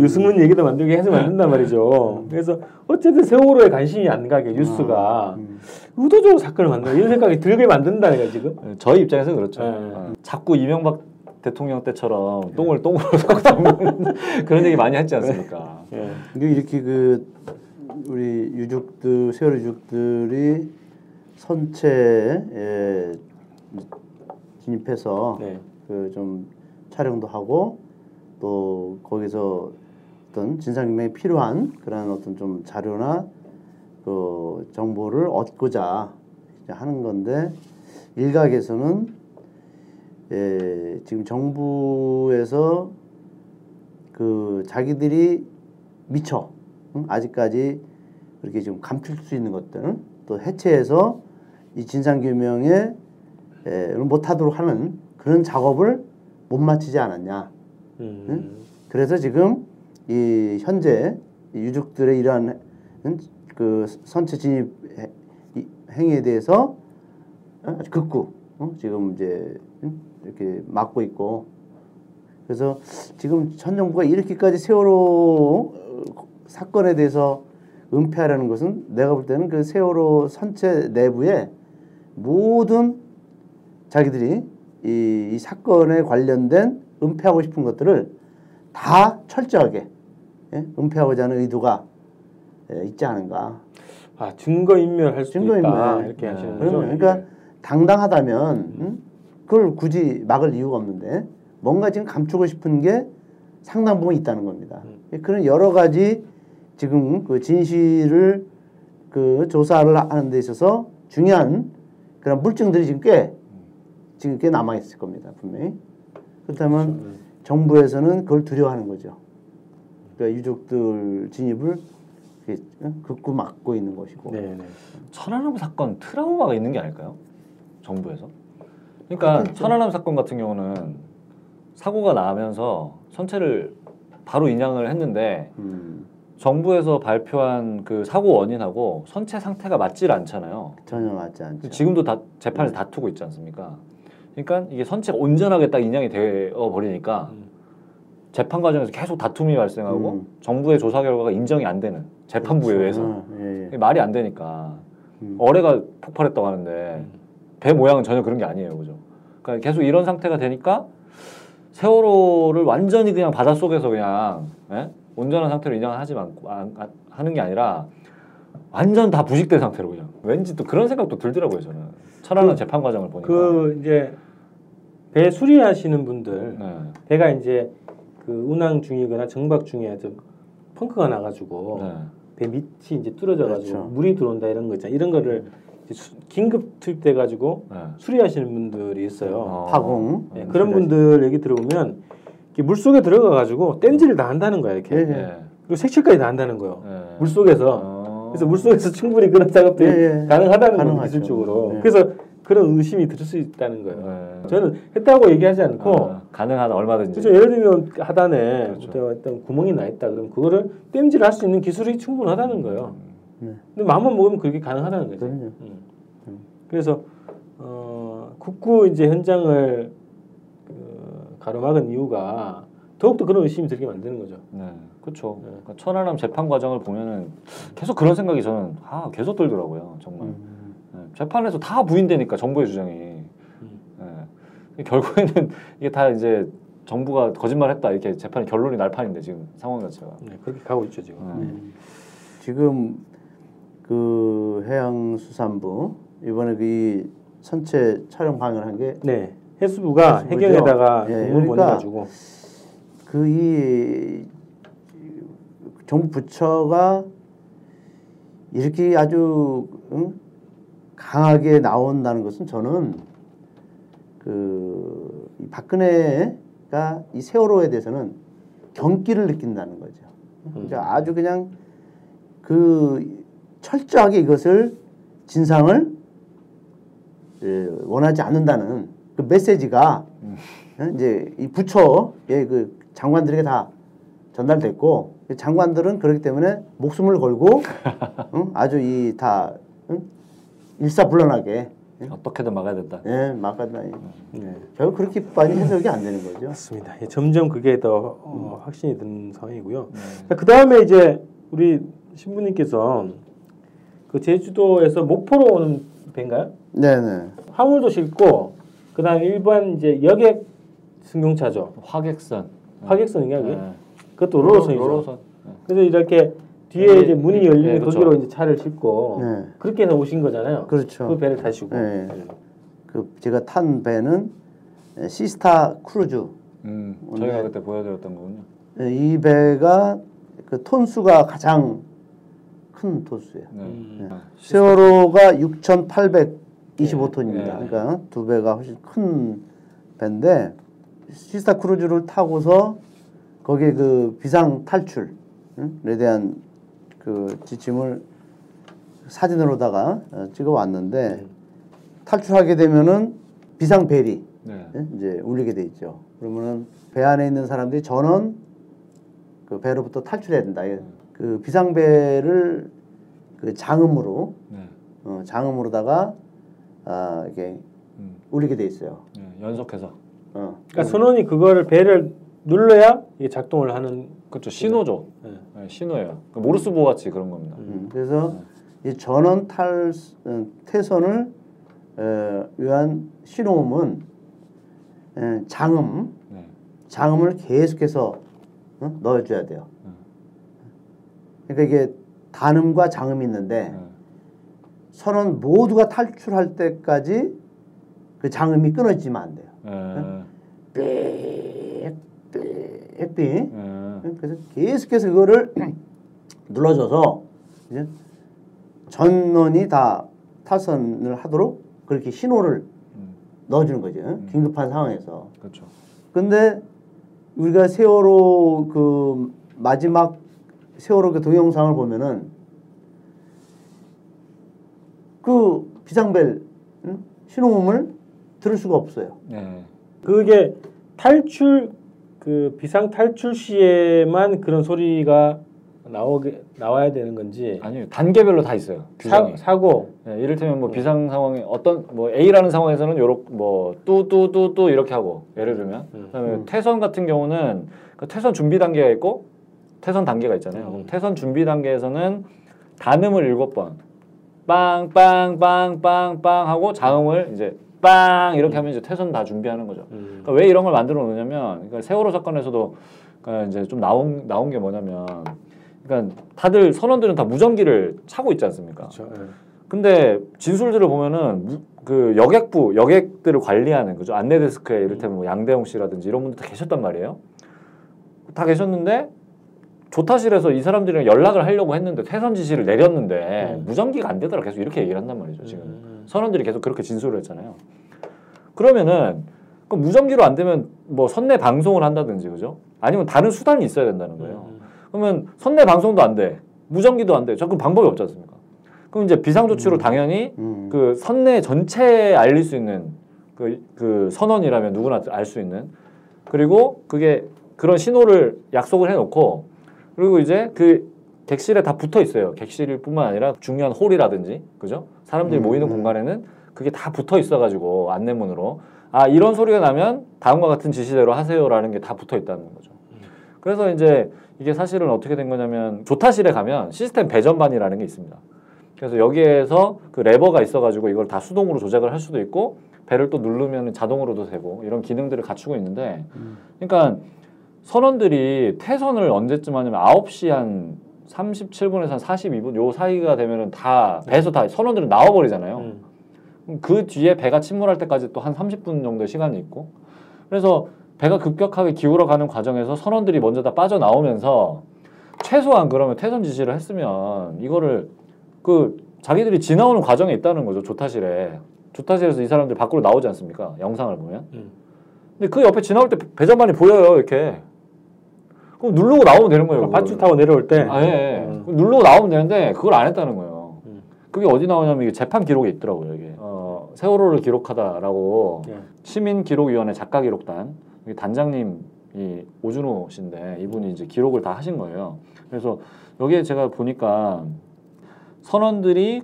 Speaker 1: 유승문 얘기도 만들고 해서 만든단 말이죠. 그래서 어쨌든 세월호에 관심이 안 가게 뉴스가
Speaker 3: 음.
Speaker 1: 의도적으로 사건을 만들어 이런 생각이 들게 만든다는 거야 지금.
Speaker 2: 예, 저희 입장에서 그렇죠.
Speaker 1: 네.
Speaker 2: 어. 자꾸 이명박 대통령 때처럼 똥을 똥으로 섞어 잡는 그런 얘기 많이 했지 않습니까?
Speaker 1: 예.
Speaker 3: 이게 이렇게 그 우리 유족들 세월호 유족들이 선체에 진입해서
Speaker 1: 네.
Speaker 3: 그좀 촬영도 하고 또 거기서 어떤 진상규명에 필요한 그런 어떤 좀 자료나 그 정보를 얻고자 하는 건데 일각에서는 예, 지금 정부에서 그 자기들이 미처 응? 아직까지 그렇게 좀 감출 수 있는 것들 또 해체해서 이 진상규명에 에, 못하도록 하는 그런 작업을 못 마치지 않았냐.
Speaker 1: 음.
Speaker 3: 그래서 지금 이 현재 이 유족들의 이러한 응? 그 선체 진입 행위에 대해서 어? 아주 극구 어? 지금 이제 응? 이렇게 막고 있고 그래서 지금 현 정부가 이렇게까지 세월호 어, 사건에 대해서 은폐하려는 것은 내가 볼 때는 그 세월호 선체 내부에 모든 자기들이 이, 이 사건에 관련된 은폐하고 싶은 것들을 다 철저하게 예? 은폐하고자 하는 의도가 예, 있지 않은가.
Speaker 1: 아 증거 인멸할 수
Speaker 3: 증거
Speaker 1: 있다
Speaker 3: 인멸.
Speaker 1: 이렇게
Speaker 2: 네.
Speaker 1: 하시는 거죠.
Speaker 3: 그러니까 당당하다면 응? 그걸 굳이 막을 이유가 없는데 뭔가 지금 감추고 싶은 게 상당 부분 있다는 겁니다.
Speaker 1: 음.
Speaker 3: 그런 여러 가지 지금 그 진실을 그 조사를 하는 데 있어서 중요한 그런 물증들이 지금 꽤 지금 꽤 남아 있을 겁니다 분명히 그렇다면
Speaker 1: 음.
Speaker 3: 정부에서는 그걸 두려워하는 거죠. 그러니까 유족들 진입을? 극구 막고 있는 것이고.
Speaker 1: 네, 네.
Speaker 2: 천안함 사건 트라우마가 있는 게 아닐까요? 정부에서? 그러니까
Speaker 3: 그렇죠.
Speaker 2: 천안함 사건 같은 경우는 사고가 나면서 선체를 바로 인양을 했는데
Speaker 3: 음,
Speaker 2: 정부에서 발표한 그 사고 원인하고 선체 상태가 맞질 않잖아요.
Speaker 3: 전혀 맞지 않죠.
Speaker 2: 지금도 다 재판에서 다투고 있지 않습니까? 그러니까 이게 선체가 온전하게 딱 인양이 되어 버리니까
Speaker 1: 음.
Speaker 2: 재판 과정에서 계속 다툼이 발생하고
Speaker 3: 음.
Speaker 2: 정부의 조사 결과가 인정이 안 되는 재판부에 의해서
Speaker 3: 어, 예, 예.
Speaker 2: 말이 안 되니까
Speaker 3: 음.
Speaker 2: 어뢰가 폭발했다고 하는데 배 모양은 전혀 그런 게 아니에요, 그죠? 그러니까 계속 이런 상태가 되니까 세월호를 완전히 그냥 바닷속에서 그냥 예? 온전한 상태로 인양을 하지 않고 안- 안- 하는 게 아니라 완전 다 부식된 상태로 그냥 왠지 또 그런 생각도 들더라고요 저는 천안함
Speaker 1: 그-
Speaker 2: 재판 과정을 보니까
Speaker 1: 그 이제 배 수리하시는 분들
Speaker 2: 네.
Speaker 1: 배가 이제 그 운항 중이거나 정박 중에 좀 펑크가 나가지고
Speaker 2: 네.
Speaker 1: 배 밑이 이제 뚫어져가지고
Speaker 3: 그렇죠.
Speaker 1: 물이 들어온다 이런 거 있잖아. 이런 거를 이제 수- 긴급 투입돼가지고
Speaker 2: 네.
Speaker 1: 수리하시는 분들이 있어요.
Speaker 2: 어.
Speaker 3: 파공.
Speaker 1: 네, 그런 분들 얘기 들어보면 물 속에 들어가가지고 땜질을 다 한다는 거야 이렇게.
Speaker 3: 예, 예.
Speaker 2: 네.
Speaker 1: 그리고 색칠까지 다 한다는 거예요.
Speaker 2: 네.
Speaker 1: 물 속에서.
Speaker 2: 어.
Speaker 1: 그래서 물 속에서 충분히 그런 작업들이
Speaker 3: 예, 예.
Speaker 1: 가능하다는
Speaker 3: 가능하죠.
Speaker 1: 기술적으로.
Speaker 3: 예.
Speaker 1: 그래서 그런 의심이 들 수 있다는 거예요.
Speaker 2: 네.
Speaker 1: 저는 했다고 얘기하지 않고
Speaker 2: 어, 가능하다 얼마든지.
Speaker 1: 그렇죠. 예를 들면 하단에
Speaker 2: 그렇죠.
Speaker 1: 어떤- 구멍이 나 있다. 그럼 그거를 땜질 할 수 있는 기술이 충분하다는 거예요.
Speaker 3: 네.
Speaker 1: 근데 마음만 먹으면 그게 가능하다는 거죠. 음. 그래서 어, 국구 이제 현장을 그, 가로막은 이유가 더욱더 그런 의심이 들게 만드는 거죠.
Speaker 2: 네, 그렇죠.
Speaker 1: 네.
Speaker 2: 그러니까 천안함 재판 과정을 보면은 계속 그런 생각이 저는 아 계속 들더라고요. 정말
Speaker 3: 음.
Speaker 2: 네, 재판에서 다 부인되니까 정부의 주장이
Speaker 1: 음.
Speaker 2: 네. 결국에는 이게 다 이제 정부가 거짓말했다 이렇게 재판이 결론이 날 판인데 지금 상황 자체가.
Speaker 1: 네, 그렇게 가고 있죠 지금.
Speaker 2: 네.
Speaker 3: 음. 지금 그 해양수산부 이번에 그 선체 촬영 방영을 한게
Speaker 1: 네, 해수부가
Speaker 3: 해수부죠.
Speaker 1: 해경에다가
Speaker 3: 예,
Speaker 1: 공문
Speaker 3: 그러니까
Speaker 1: 보내가지고
Speaker 3: 그 이 정부 부처가 이렇게 아주 응? 강하게 나온다는 것은 저는 그이 박근혜가 이 세월호에 대해서는 경기를 느낀다는 거죠. 그러니까 아주 그냥 그 철저하게 이것을 진상을 예, 원하지 않는다는 그 메시지가 어, 이제 이 부처의 그 장관들에게 다 전달됐고 그 장관들은 그렇기 때문에 목숨을 걸고 응? 아주 이다 응? 일사불란하게
Speaker 2: 어떻게든 막아야 된다.
Speaker 3: 예, 막았다.
Speaker 1: 네.
Speaker 3: 결국 그렇게 많이 해석이 안 되는 거죠.
Speaker 1: 맞습니다. 예, 점점 그게 더 어, 확신이 드는 상황이고요.
Speaker 2: 네.
Speaker 1: 그 다음에 이제 우리 신부님께서 그 제주도에서 목포로 오는 배인가요?
Speaker 3: 네네.
Speaker 1: 화물도 싣고 그다음 에 일반 이제 여객 승용차죠.
Speaker 2: 화객선.
Speaker 1: 화객선인가 그게?
Speaker 2: 네.
Speaker 1: 그것도 로로선이죠.
Speaker 2: 로로선. 네.
Speaker 1: 그래서 이렇게 뒤에
Speaker 2: 네,
Speaker 1: 이제 문이
Speaker 2: 네,
Speaker 1: 열리면
Speaker 2: 네, 그렇죠.
Speaker 1: 거기로 이제 차를 싣고
Speaker 3: 네.
Speaker 1: 그렇게 해서 오신 거잖아요.
Speaker 3: 그렇죠.
Speaker 1: 그 배를 타시고.
Speaker 3: 네. 그 제가 탄 배는 시스타 크루즈.
Speaker 2: 음, 저희가 그때 보여드렸던 거군요.
Speaker 3: 예, 이 배가 그 톤수가 가장 큰 톤수예요.
Speaker 2: 네.
Speaker 1: 음.
Speaker 2: 아,
Speaker 3: 세월호가 6,825톤입니다.
Speaker 2: 네.
Speaker 3: 그러니까 두 배가 훨씬 큰 배인데 시스타 크루즈를 타고서 거기에 그 비상 탈출에 대한 그 지침을 사진으로다가 어, 찍어 왔는데 탈출하게 되면은 비상 벨이
Speaker 2: 네.
Speaker 3: 예, 이제 울리게 돼 있죠. 그러면은 배 안에 있는 사람들이 전원 그 배로부터 탈출해야 된다. 예. 그 비상 배를 그 장음으로
Speaker 2: 네.
Speaker 3: 어, 장음으로다가 아 이게
Speaker 2: 음.
Speaker 3: 울리게 돼 있어요.
Speaker 2: 네. 연속해서.
Speaker 3: 어.
Speaker 1: 그러니까 선원이 그거를 배를 눌러야 이게 작동을 하는.
Speaker 2: 그렇죠. 신호죠.
Speaker 1: 네.
Speaker 2: 네, 신호예요. 그 모르스 보호 같이 그런 겁니다.
Speaker 3: 음, 그래서 이 전원 탈 어, 퇴선을 어, 위한 신호음은 에, 장음
Speaker 2: 네.
Speaker 3: 장음을 계속해서 어? 넣어줘야 돼요.
Speaker 2: 음.
Speaker 3: 그러니까 이게 단음과 장음이 있는데
Speaker 2: 네.
Speaker 3: 선원 모두가 탈출할 때까지 그 장음이 끊어지면 안 돼요.
Speaker 2: 네.
Speaker 3: 빽빽 빽.
Speaker 2: 네.
Speaker 3: 그래서 계속해서 그거를 눌러줘서 이제 전원이 다 탈선을 하도록 그렇게 신호를
Speaker 2: 음.
Speaker 3: 넣어주는 거죠. 긴급한 상황에서.
Speaker 2: 그렇죠.
Speaker 3: 근데 우리가 세월호 그 마지막 세월호 그 동영상을 보면은 그 비상벨 응? 신호음을 들을 수가 없어요.
Speaker 2: 네.
Speaker 1: 그게 탈출 그 비상 탈출 시에만 그런 소리가 나오게 나와야 되는 건지
Speaker 2: 아니요. 단계별로 다 있어요.
Speaker 1: 사,
Speaker 2: 규정이.
Speaker 1: 사 고
Speaker 2: 네, 이를테면 뭐 비상 상황에 어떤 뭐 A라는 상황에서는 요렇게 뭐 뚜뚜뚜뚜 이렇게 하고 예를 들면
Speaker 1: 음.
Speaker 2: 그다음에
Speaker 3: 음.
Speaker 2: 퇴선 같은 경우는 그 퇴선 준비 단계가 있고 퇴선 단계가 있잖아요.
Speaker 1: 음.
Speaker 2: 퇴선 준비 단계에서는 단음을 일곱 번 빵빵빵빵빵 하고 자음을 이제 빵 이렇게 하면 이제 퇴선 다 준비하는 거죠.
Speaker 1: 음.
Speaker 2: 그러니까 왜 이런 걸 만들어 놓냐면 그러니까 세월호 사건에서도 그러니까 이제 좀 나온 나온 게 뭐냐면 그러니까 다들 선원들은 다 무전기를 차고 있지 않습니까?
Speaker 1: 그렇죠. 예.
Speaker 2: 근데 진술들을 보면은 무- 그 여객부 여객들을 관리하는 그죠 안내 데스크에 이를테면 뭐 양대영 씨라든지 이런 분들 다 계셨단 말이에요. 다 계셨는데 조타실에서 이 사람들이랑 연락을 하려고 했는데 퇴선 지시를 내렸는데
Speaker 1: 음.
Speaker 2: 무전기가 안 되더라 계속 이렇게 얘기를 한단 말이죠 지금
Speaker 1: 음.
Speaker 2: 선원들이 계속 그렇게 진술을 했잖아요. 그러면은 그 무전기로 안 되면 뭐 선내 방송을 한다든지 그죠? 아니면 다른 수단이 있어야 된다는 거예요.
Speaker 1: 음.
Speaker 2: 그러면 선내 방송도 안 돼, 무전기도 안 돼. 저그 방법이 없지 않습니까? 그럼 이제 비상 조치로 당연히
Speaker 3: 음.
Speaker 2: 그 선내 전체에 알릴 수 있는 그, 그 선원이라면 누구나 알 수 있는 그리고 그게 그런 신호를 약속을 해놓고 그리고 이제 그 객실에 다 붙어 있어요. 객실뿐만 아니라 중요한 홀이라든지 그죠? 사람들이
Speaker 3: 음,
Speaker 2: 모이는
Speaker 3: 음.
Speaker 2: 공간에는 그게 다 붙어 있어가지고 안내문으로 아 이런 소리가 나면 다음과 같은 지시대로 하세요라는 게 다 붙어 있다는 거죠. 그래서 이제 이게 사실은 어떻게 된 거냐면 조타실에 가면 시스템 배전반이라는 게 있습니다. 그래서 여기에서 그 레버가 있어가지고 이걸 다 수동으로 조작을 할 수도 있고 배를 또 누르면 자동으로도 되고 이런 기능들을 갖추고 있는데 그러니까 선원들이 퇴선을 언제쯤 하냐면 9시 한 37분에서 한 42분 요 사이가 되면은 다 배에서 다 선원들은 나와 버리잖아요.
Speaker 1: 음.
Speaker 2: 그 뒤에 배가 침몰할 때까지 또 한 30분 정도의 시간이 있고 그래서 배가 급격하게 기울어 가는 과정에서 선원들이 먼저 다 빠져나오면서 최소한 그러면 퇴선 지시를 했으면 이거를 그 자기들이 지나오는 과정에 있다는 거죠 조타실에 조타실에서 이 사람들 밖으로 나오지 않습니까 영상을 보면
Speaker 1: 음.
Speaker 2: 근데 그 옆에 지나올 때 배전반이 보여요 이렇게 그럼 누르고 나오면 되는 거예요.
Speaker 1: 밧줄 타고 내려올 때
Speaker 2: 아, 예, 예.
Speaker 1: 음.
Speaker 2: 누르고 나오면 되는데 그걸 안 했다는 거예요.
Speaker 1: 음.
Speaker 2: 그게 어디 나오냐면 이게 재판 기록에 있더라고요. 이게 어, 세월호를 기록하다라고
Speaker 1: 예.
Speaker 2: 시민 기록위원회 작가 기록단 단장님이 오준호 씨인데 이분이 이제 기록을 다 하신 거예요. 그래서 여기에 제가 보니까 선원들이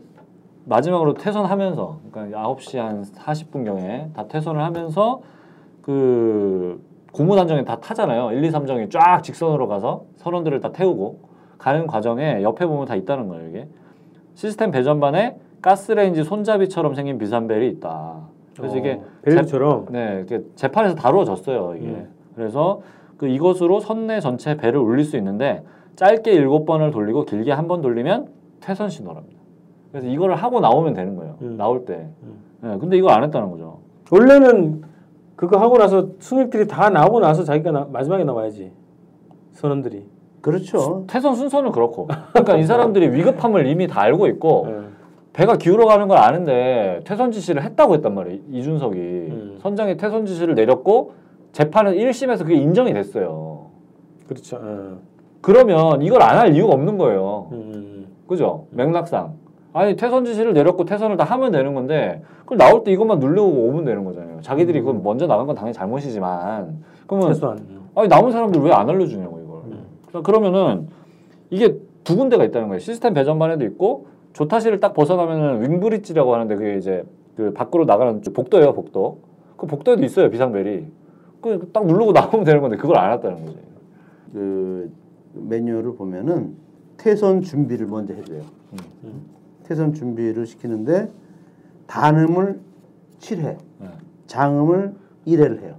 Speaker 2: 마지막으로 퇴선하면서 그러니까 9시 한 40분경에 다 퇴선을 하면서 그 고무단정에 다 타잖아요. 1, 2, 3정이 쫙 직선으로 가서 선원들을 다 태우고 가는 과정에 옆에 보면 다 있다는 거예요. 이게 시스템 배전반에 가스레인지 손잡이처럼 생긴 비산벨이 있다. 그래서 이게
Speaker 1: 어, 벨트처럼
Speaker 2: 네, 이렇게 재판에서 다루어졌어요 이게.
Speaker 1: 음.
Speaker 2: 그래서 그 이것으로 선내 전체 배를 울릴 수 있는데 짧게 일곱 번을 돌리고 길게 한 번 돌리면 퇴선 신호랍니다. 그래서 이거를 하고 나오면 되는 거예요.
Speaker 1: 음.
Speaker 2: 나올 때.
Speaker 1: 음.
Speaker 2: 네, 근데 이걸 안 했다는 거죠.
Speaker 1: 원래는 그거 하고 나서 승객들이 다 나오고 나서 자기가 나- 마지막에 나와야지 선원들이
Speaker 3: 그렇죠.
Speaker 2: 퇴선 순서는 그렇고. 그러니까 이 사람들이 위급함을 이미 다 알고 있고
Speaker 1: 예.
Speaker 2: 배가 기울어 가는 걸 아는데 퇴선 지시를 했다고 했단 말이에요. 이준석이
Speaker 1: 음.
Speaker 2: 선장이 퇴선 지시를 내렸고 재판은 1심에서 그게 인정이 됐어요.
Speaker 1: 그렇죠 예.
Speaker 2: 그러면 이걸 안 할 이유가 없는 거예요.
Speaker 1: 음, 음,
Speaker 2: 그죠? 맥락상. 아니 퇴선 지시를 내렸고 퇴선을 다 하면 되는 건데 그럼 나올 때 이것만 누르고 오면 되는 거잖아요. 자기들이
Speaker 1: 음.
Speaker 2: 그건 먼저 나간 건 당연히 잘못이지만 그러면
Speaker 1: 음.
Speaker 2: 아니 남은 사람들 왜 안 알려주냐고 이걸.
Speaker 1: 음.
Speaker 2: 그래서 그러면은 이게 두 군데가 있다는 거예요. 시스템 배전반에도 있고 조타실을 딱 벗어나면은 윙브릿지라고 하는데 그게 이제 그 밖으로 나가는 복도예요, 복도. 그 복도에도 있어요 비상벨이. 그 딱 누르고 나오면 되는 건데 그걸 안 했다는 거지.
Speaker 3: 그 매뉴얼을 보면은 퇴선 준비를 먼저 해줘요.
Speaker 1: 음.
Speaker 3: 퇴선 준비를 시키는데 단음을 7회,
Speaker 2: 네.
Speaker 3: 장음을 1회를 해요.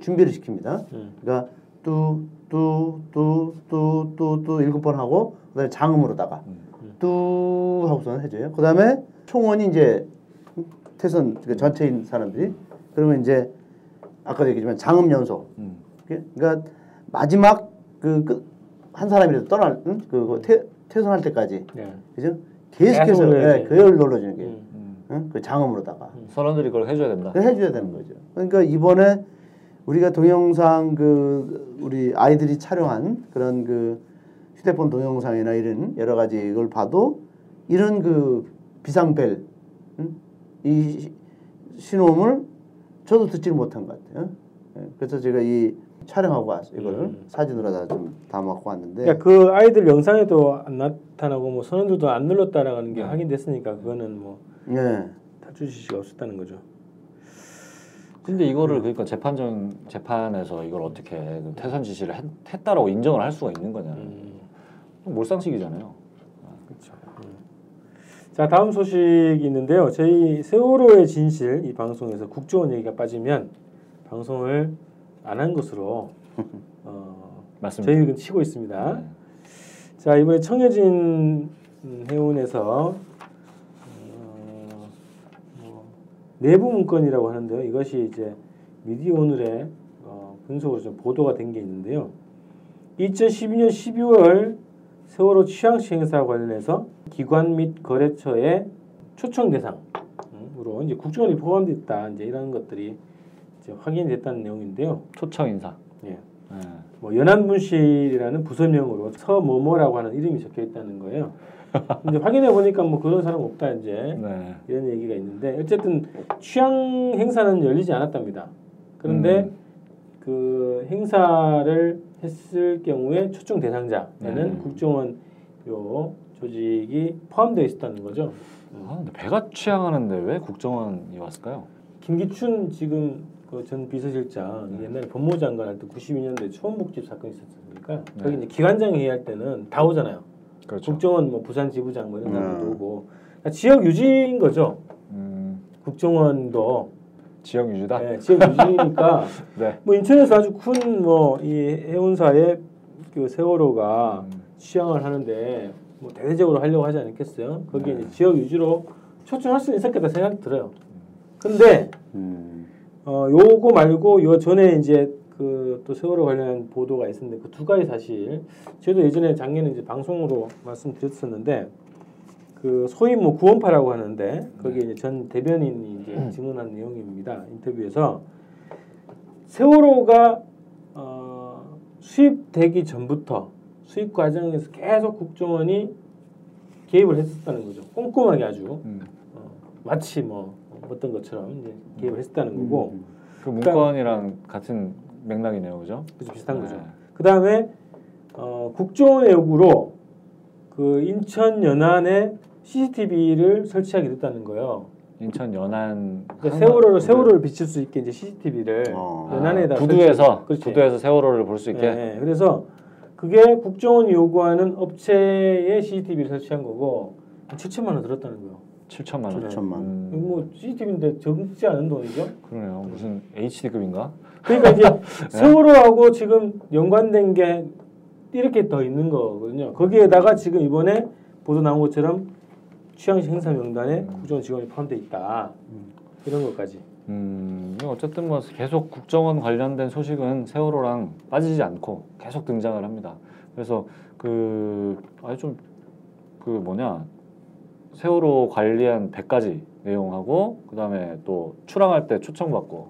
Speaker 3: 준비를 시킵니다.
Speaker 1: 음.
Speaker 3: 그러니까 뚜 뚜 뚜 뚜 뚜 뚜 일곱 번 하고 그다음에 장음으로다가
Speaker 2: 음.
Speaker 3: 뚜 하고서는 해줘요. 그다음에 총원이 이제 퇴선 그 전체인 사람들이 그러면 이제 아까도 얘기했지만 장음 연속.
Speaker 2: 음.
Speaker 3: 그러니까 마지막 그한 사람이라도 떠날 응? 그 퇴, 퇴선할 때까지
Speaker 1: 예.
Speaker 3: 그죠? 계속해서
Speaker 1: 계속 눌러야지.
Speaker 3: 예, 그걸 눌러주는 게
Speaker 1: 음.
Speaker 2: 음.
Speaker 3: 응? 그 장음으로다가
Speaker 2: 선원들이 그걸 해줘야 된다.
Speaker 3: 그걸 해줘야 되는 거죠. 그러니까 이번에 우리가 동영상 그 우리 아이들이 촬영한 그런 그 휴대폰 동영상이나 이런 여러 가지 이걸 봐도 이런 그 비상벨 응? 이 시- 신호음을 저도 듣지를 못한 것 같아요. 예, 그래서 제가 이 촬영하고 왔어요. 이거를
Speaker 1: 음.
Speaker 3: 사진으로 다 좀 담아갖고 왔는데
Speaker 1: 그러니까 그 아이들 영상에도 안 나타나고 뭐 선원들도 안 눌렀다라는 게
Speaker 2: 네.
Speaker 1: 확인됐으니까 그거는 뭐
Speaker 3: 예.
Speaker 1: 탈출 지시가 없었다는 거죠.
Speaker 2: 근데 이거를 그러니까 재판정 재판에서 이걸 어떻게 그 퇴선 지시를 했, 했다라고 인정을 할 수가 있는 거냐?
Speaker 1: 음.
Speaker 2: 몰상식이잖아요.
Speaker 1: 그렇죠. 음. 자 다음 소식이 있는데요. 저희 세월호의 진실 이 방송에서 국정원 얘기가 빠지면 방송을 안 한 것으로 어,
Speaker 2: 맞습니다.
Speaker 1: 저희는 치고 있습니다.
Speaker 2: 네.
Speaker 1: 자 이번에 청해진 음, 해운에서 어, 뭐, 내부 문건이라고 하는데요. 이것이 이제 미디어 오늘의 어, 분석으로 좀 보도가 된 게 있는데요. 2012년 12월 세월호 취향시 행사 관련해서 기관 및 거래처의 초청 대상으로 이제 국정원이 포함됐다 이제 이런 것들이 이제 확인됐다는 내용인데요.
Speaker 2: 초청 인사.
Speaker 1: 예.
Speaker 2: 네.
Speaker 1: 뭐 연안문실이라는 부서명으로 서뭐뭐라고 하는 이름이 적혀 있다는 거예요. 근데 확인해 보니까 뭐 그런 사람 없다 이제
Speaker 2: 네.
Speaker 1: 이런 얘기가 있는데 어쨌든 취향 행사는 열리지 않았답니다. 그런데
Speaker 2: 음.
Speaker 1: 그 행사를 했을 경우에 초청 대상자에는
Speaker 2: 네.
Speaker 1: 국정원 요 조직이 포함되어 있었다는 거죠.
Speaker 2: 아, 근데 배가 취향하는데 왜 국정원이 왔을까요?
Speaker 1: 김기춘 지금 그 전 비서실장
Speaker 2: 네.
Speaker 1: 옛날에 법무 장관 할 때 92년도에 초원복집 사건이 있었으니까
Speaker 2: 네.
Speaker 1: 거기 이제 기관장 회의할 때는 다 오잖아요.
Speaker 2: 그렇죠.
Speaker 1: 국정원 뭐 부산 지부장 뭐 이런
Speaker 3: 음.
Speaker 1: 사람도 오고 그러니까 지역 유지인 거죠.
Speaker 2: 음,
Speaker 1: 국정원도
Speaker 2: 지역 유지다.
Speaker 1: 네, 지역 유지니까
Speaker 2: 네.
Speaker 1: 뭐 인천에서 아주 큰 뭐 이 해운사의 그 세월호가
Speaker 2: 음,
Speaker 1: 취향을 하는데 뭐 대대적으로 하려고 하지 않겠어요? 거기에
Speaker 2: 네.
Speaker 1: 이제 지역 유지로 초청할 수 있었겠다 생각이 들어요. 근데
Speaker 3: 음.
Speaker 1: 어 요거 말고 요 전에 이제 그 또 세월호 관련한 보도가 있었는데 그 두 가지 사실. 저도 예전에 작년에 이제 방송으로 말씀드렸었는데 그 소위 뭐 구원파라고 하는데 거기에 이제 전 대변인이 이제 증언한 내용입니다 인터뷰에서. 세월호가 어, 수입되기 전부터 수입 과정에서 계속 국정원이 개입을 했었다는 거죠. 꼼꼼하게 아주.
Speaker 2: 음.
Speaker 1: 어, 마치 뭐 어떤 것처럼 이제 개입을 했었다는 거고
Speaker 3: 음.
Speaker 2: 그 문건이랑 같은 맥락이네요, 그죠?
Speaker 1: 그래서 비슷한 거죠.
Speaker 2: 네.
Speaker 1: 그 다음에 어, 국정원의 요구로 그 인천 연안에 CCTV를 설치하게 됐다는 거예요.
Speaker 2: 인천 연안
Speaker 1: 그러니까 세월호를 세월호를 비칠 수 있게 이제 CCTV를
Speaker 3: 어.
Speaker 1: 연안에다
Speaker 2: 아, 부두에서
Speaker 1: 그렇지.
Speaker 2: 부두에서 세월호를 볼 수 있게.
Speaker 1: 네, 그래서 그게 국정원이 요구하는 업체에 CCTV를 설치한 거고 7천만 원 들었다는 거예요.
Speaker 2: 7천만 원.
Speaker 3: 7천만 원.
Speaker 2: 음,
Speaker 1: 뭐 CCTV인데 적지 않은 돈이죠.
Speaker 2: 그러네요. 무슨 HD급인가?
Speaker 1: 그러니까 이제 세월호하고 지금 연관된 게 이렇게 더 있는 거거든요. 거기에다가 지금 이번에 보도 나온 것처럼 취향식 행사 명단에
Speaker 2: 음.
Speaker 1: 국정원 직원이 포함돼 있다. 이런 것까지.
Speaker 2: 음, 어쨌든 뭐 계속 국정원 관련된 소식은 세월호랑 빠지지 않고 계속 등장을 합니다. 그래서 그 아니 좀그 뭐냐 세월호 관리한 100가지 내용하고 그 다음에 또 출항할 때 초청받고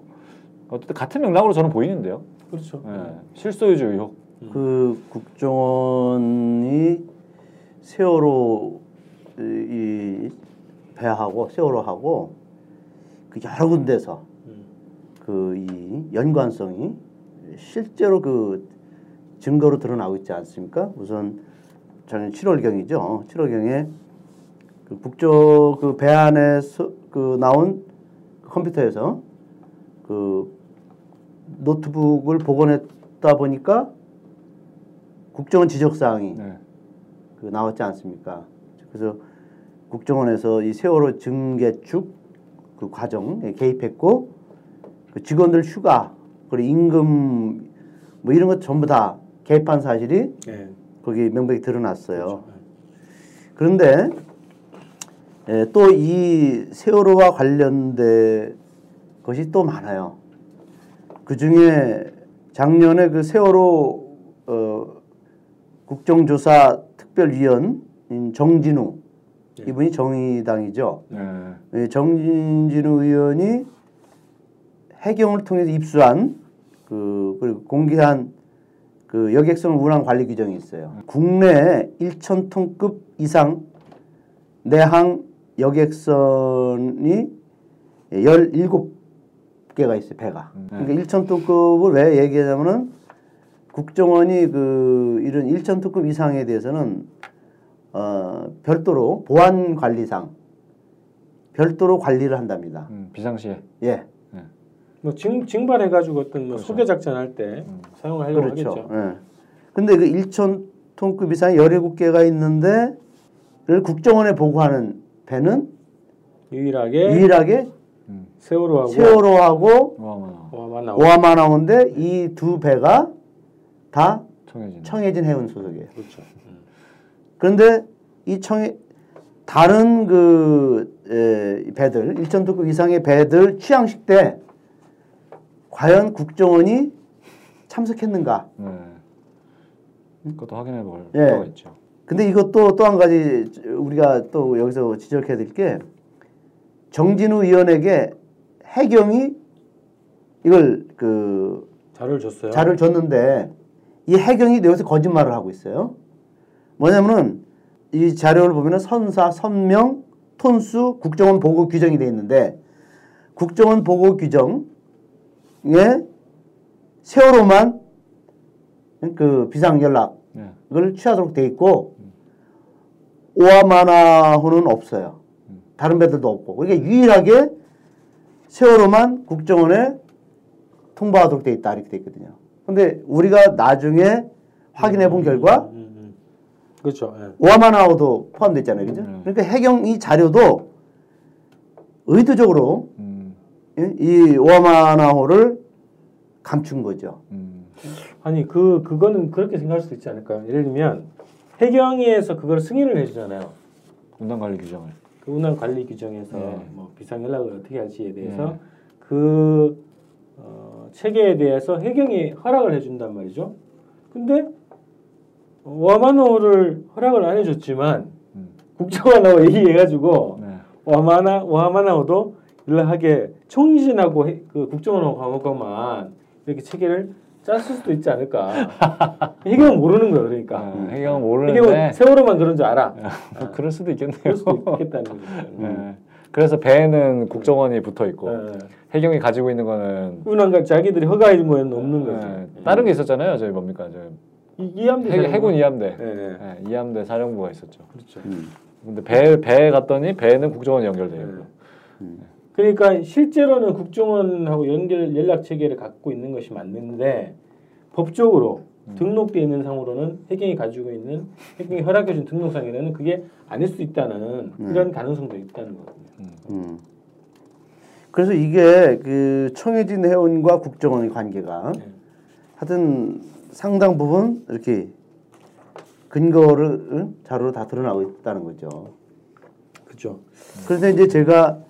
Speaker 2: 어쨌든 같은 맥락으로 저는 보이는데요.
Speaker 1: 그렇죠.
Speaker 2: 예, 실소유주 의혹.
Speaker 3: 그 국정원이 세월호 이 배하고 세월호하고 그 여러 군데서
Speaker 1: 음.
Speaker 3: 그이 연관성이 실제로 그 증거로 드러나고 있지 않습니까? 우선 작년 7월경이죠. 7월경에 그 국조 그배 안에 서 그 나온 컴퓨터에서 그 노트북을 복원했다 보니까 국정원 지적 사항이
Speaker 2: 네.
Speaker 3: 그 나왔지 않습니까? 그래서 국정원에서 이 세월호 증개축 그 과정에 개입했고 그 직원들 휴가 그리고 임금 뭐 이런 것 전부 다 개입한 사실이
Speaker 1: 네.
Speaker 3: 거기 명백히 드러났어요.
Speaker 1: 그렇죠.
Speaker 3: 그런데 또 이 세월호와 관련된 것이 또 많아요. 그 중에 작년에 그 세월호 어, 국정조사 특별위원인 정진우
Speaker 1: 네.
Speaker 3: 이분이 정의당이죠.
Speaker 2: 네.
Speaker 3: 예, 정진우 의원이 해경을 통해서 입수한 그 그리고 공개한 그 여객선 운항 관리 규정이 있어요. 국내 1천 톤급 이상 내항 여객선이 17개가 있어요, 배가.
Speaker 2: 음.
Speaker 3: 그러니까 1천 톤급을 왜 얘기하냐면은 국정원이 그 이런 1천 톤급 이상에 대해서는 어, 별도로 보안 관리상 별도로 관리를 한답니다.
Speaker 2: 음, 비상시에.
Speaker 3: 예.
Speaker 1: 뭐 징, 징발해가지고 어떤 뭐
Speaker 2: 그렇죠.
Speaker 1: 소개 작전 할때
Speaker 2: 음.
Speaker 1: 사용을 하려고
Speaker 3: 그렇죠.
Speaker 1: 하겠죠.
Speaker 3: 예. 근데 그 1천 톤급 이상 17개가 있는데 를 국정원에 보고하는 배는
Speaker 1: 유일하게
Speaker 3: 유일하게
Speaker 2: 음.
Speaker 1: 세월호하고
Speaker 3: 세월호하고
Speaker 2: 어마어마.
Speaker 1: 오하만 나오고
Speaker 3: 오하마나오인데 이 두 배가 다
Speaker 2: 청해진.
Speaker 3: 청해진 해운 소속이에요.
Speaker 1: 그렇죠. 음.
Speaker 3: 그런데 이 청해 다른 그 에, 배들 1천 톤급 이상의 배들 취향식 때 과연 국정원이 참석했는가?
Speaker 2: 네. 그것도 확인해 볼
Speaker 3: 예.
Speaker 2: 필요가 있죠.
Speaker 3: 근데 이것도 또 한 가지 우리가 또 여기서 지적해야 될 게 정진우 의원에게 해경이 이걸 그
Speaker 1: 자료를 줬어요.
Speaker 3: 자료를 줬는데 이 해경이 여기서 거짓말을 하고 있어요. 뭐냐면은 이 자료를 보면은 선사, 선명, 톤수, 국정원 보고 규정이 돼 있는데 국정원 보고 규정에 세월호만 그 비상 연락을
Speaker 2: 예.
Speaker 3: 취하도록 돼 있고 오아마나호는 없어요. 다른 배들도 없고 그러니까 유일하게 세월호만 국정원에 통보하도록 돼 있다 이렇게 돼 있거든요. 근데 우리가 나중에 확인해 본 결과
Speaker 1: 음, 음. 그렇죠. 예.
Speaker 3: 오아마나호도 포함됐잖아요. 그죠?
Speaker 2: 음.
Speaker 3: 그러니까 해경 이 자료도 의도적으로
Speaker 2: 음,
Speaker 3: 예? 이 오아마나호를 감춘 거죠.
Speaker 2: 음,
Speaker 1: 아니 그 그거는 그렇게 생각할 수도 있지 않을까요? 예를 들면 해경위에서 그걸 승인을 해주잖아요.
Speaker 2: 운항 관리 규정을.
Speaker 1: 그 운항 관리 규정에서
Speaker 2: 네.
Speaker 1: 뭐 비상 연락을 어떻게 할지에 대해서
Speaker 2: 네.
Speaker 1: 그 어, 체계에 대해서 해경이 허락을 해준단 말이죠. 근데 와마노를 허락을 안 해줬지만
Speaker 2: 음,
Speaker 1: 국정원하고 얘기해가지고
Speaker 2: 네.
Speaker 1: 와마나 와마나오도 연락하게 총리진하고 해- 그 국정원하고 과목과만 이렇게 체계를 짰을 수도 있지 않을까. 해경은 모르는 거예요, 그러니까.
Speaker 2: 아, 해경은 모르는데
Speaker 1: 해경은 세월호만 그런 줄 알아.
Speaker 2: 뭐 그럴 수도 있겠네요.
Speaker 1: 그럴 수도 있겠다는 거죠.
Speaker 2: 네. 그래서 배에는 국정원이 붙어 있고
Speaker 1: 예.
Speaker 2: 해경이 가지고 있는 거는
Speaker 1: 운항가 자기들이 허가해 준 거에는 없는 거지.
Speaker 2: 네. 다른 게 있었잖아요. 저희 뭡니까? 저
Speaker 1: 이, 이함대
Speaker 2: 해, 해군 이함대.
Speaker 1: 예, 예.
Speaker 2: 네, 이함대 사령부가 있었죠.
Speaker 1: 그렇죠.
Speaker 3: 음.
Speaker 2: 근데 배 배에 갔더니 배는 국정원이 연결돼
Speaker 1: 예.
Speaker 2: 있고.
Speaker 1: 그러니까 실제로는 국정원하고 연결 연락 체계를 갖고 있는 것이 맞는데 법적으로
Speaker 2: 음.
Speaker 1: 등록돼 있는 상으로는 해경이 가지고 있는 해경이 허락해준 등록상에는 그게 아닐 수 있다는
Speaker 3: 네.
Speaker 1: 이런 가능성도 있다는 거거든요.
Speaker 3: 음. 그래서 이게 그 청해진 해운과 국정원의 관계가
Speaker 1: 네.
Speaker 3: 하여튼 상당 부분 이렇게 근거를 응? 자료로 다 드러나고 있다는 거죠.
Speaker 1: 그렇죠.
Speaker 3: 그래서 이제 제가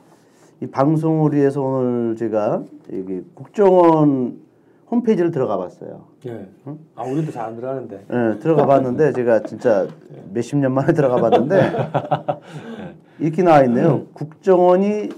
Speaker 3: 이 방송을 위해서 오늘 제가 여기 국정원 홈페이지를 들어가 봤어요.
Speaker 1: 예. 아 우리도 잘 안 들어가는데.
Speaker 3: 예, 들어가 봤는데 제가 진짜 몇십 년 만에 들어가 봤는데 이렇게 나와 있네요. 국정원이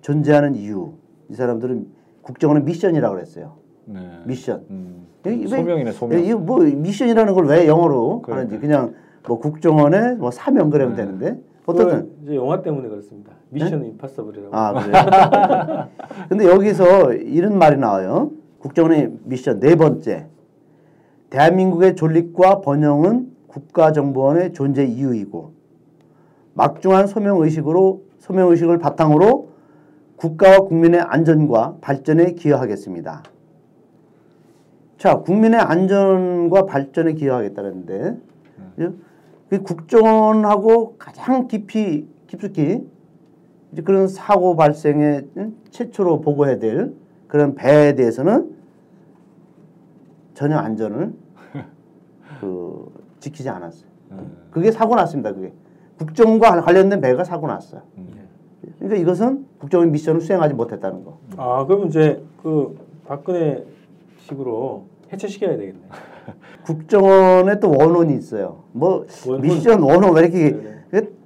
Speaker 3: 존재하는 이유. 이 사람들은 국정원은 미션이라고 그랬어요.
Speaker 2: 네.
Speaker 3: 미션.
Speaker 2: 음.
Speaker 3: 이- 왜-
Speaker 2: 소명이네 소명.
Speaker 3: 이거 뭐 미션이라는 걸 왜 영어로
Speaker 2: 그러니까.
Speaker 3: 하는지 그냥 뭐 국정원의 뭐 사명 그러면 되는데 어떻든
Speaker 1: 그건 이제 영화 때문에 그렇습니다. 미션 임파서블이라고.
Speaker 3: 아 그래요. 근데 여기서 이런 말이 나와요. 국정원의 미션 네 번째. 대한민국의 존립과 번영은 국가정보원의 존재 이유이고 막중한 소명 의식으로 소명 의식을 바탕으로 국가와 국민의 안전과 발전에 기여하겠습니다. 자, 국민의 안전과 발전에 기여하겠다는데 그 국정원하고 가장 깊이 깊숙이 이제 그런 사고 발생에 응? 최초로 보고해야 될 그런 배에 대해서는 전혀 안전을 그 지키지 않았어요.
Speaker 2: 음.
Speaker 3: 그게 사고 났습니다. 그게 국정과 관련된 배가 사고 났어요.
Speaker 2: 음.
Speaker 3: 그러니까 이것은 국정원 미션을 수행하지 못했다는 거.
Speaker 1: 아 그럼 이제 그 박근혜 식으로 해체시켜야 되겠네.
Speaker 3: 국정원에 또 원원이 있어요. 뭐
Speaker 1: 원혼.
Speaker 3: 미션 원원 왜 이렇게
Speaker 1: 네네.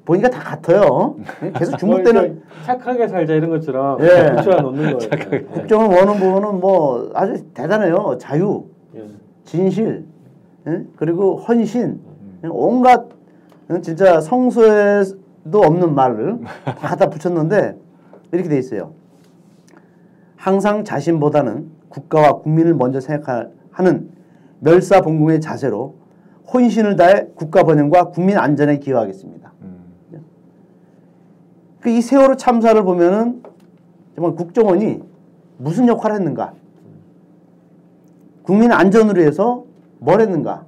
Speaker 3: 그 보니까 다 같아요. 계속
Speaker 1: 뭐
Speaker 3: 중국대는
Speaker 1: 이렇게 착하게 살자 이런 것처럼
Speaker 3: 예.
Speaker 1: 붙여 놓는 거예요. 예.
Speaker 3: 국정원 원원 부분은 뭐 아주 대단해요. 자유,
Speaker 1: 예.
Speaker 3: 진실, 예? 그리고 헌신, 온갖 예? 진짜 성서에도 없는 말을 다 갖다 붙였는데 이렇게 돼 있어요. 항상 자신보다는 국가와 국민을 먼저 생각하는 멸사봉공의 자세로 혼신을 다해 국가 번영과 국민 안전에 기여하겠습니다.
Speaker 2: 음.
Speaker 3: 그이 세월호 참사를 보면은 정말 국정원이 무슨 역할을 했는가? 국민 안전을 위해서 뭘 했는가?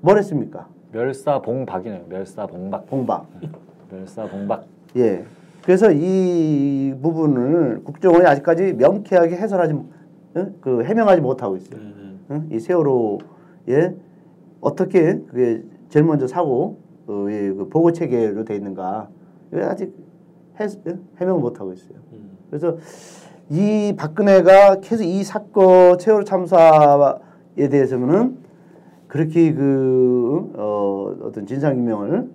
Speaker 3: 뭘 했습니까?
Speaker 2: 멸사봉박이네요. 멸사봉박.
Speaker 3: 봉박.
Speaker 2: 멸사봉박.
Speaker 3: 예. 그래서 이 부분을 국정원이 아직까지 명쾌하게 해설하지 응? 그 해명하지 못하고 있어요.
Speaker 1: 음.
Speaker 3: 응? 이 세월호에 어떻게 그게 제일 먼저 사고 어, 예, 그 보고 체계로 돼 있는가? 이거 아직 해, 해명을 못 하고 있어요.
Speaker 1: 음.
Speaker 3: 그래서 이 박근혜가 계속 이 사건 세월호 참사에 대해서는 그렇게 그 어, 어떤 진상규명을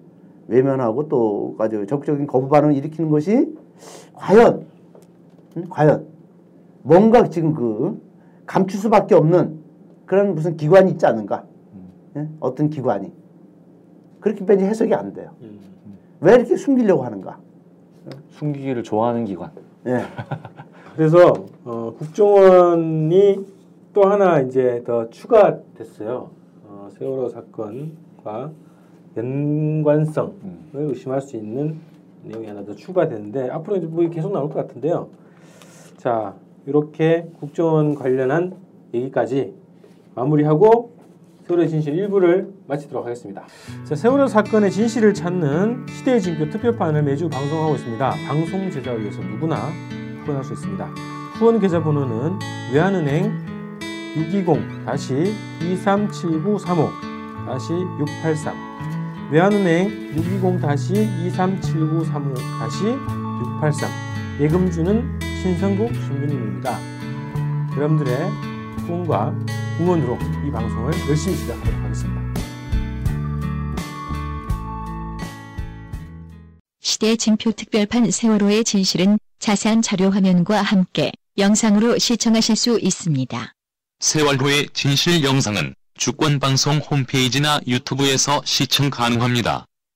Speaker 3: 외면하고 또 아주 적극적인 거부 반응을 일으키는 것이 과연 음? 과연 뭔가 지금 그 감출 수밖에 없는 그런 무슨 기관이 있지 않은가? 예? 어떤 기관이 그렇게 왠지 해석이 안 돼요.
Speaker 1: 음.
Speaker 3: 왜 이렇게 숨기려고 하는가?
Speaker 2: 숨기기를 좋아하는 기관.
Speaker 3: 예.
Speaker 1: 그래서 어, 국정원이 또 하나 이제 더 추가됐어요. 어, 세월호 사건과 연관성을
Speaker 2: 음.
Speaker 1: 의심할 수 있는 내용이 하나 더 추가되는데 앞으로 이제 뭐 계속 나올 것 같은데요. 자 이렇게 국정원 관련한 얘기까지 마무리하고 세월호 진실 일부를 마치도록 하겠습니다. 자, 세월호 사건의 진실을 찾는 시대의 징표 특별판을 매주 방송하고 있습니다. 방송 제작을 위해서 누구나 후원할 수 있습니다. 후원 계좌 번호는 외환은행 620-237935-683 외환은행 620-237935-683 예금주는 신성국 신부님입니다. 여러분들의 후원과 응원으로 이 방송을 열심히 시작하도록 하겠습니다.
Speaker 4: 시대 징표 특별판 세월호의 진실은 자세한 자료 화면과 함께 영상으로 시청하실 수 있습니다.
Speaker 5: 세월호의 진실 영상은 주권방송 홈페이지나 유튜브에서 시청 가능합니다.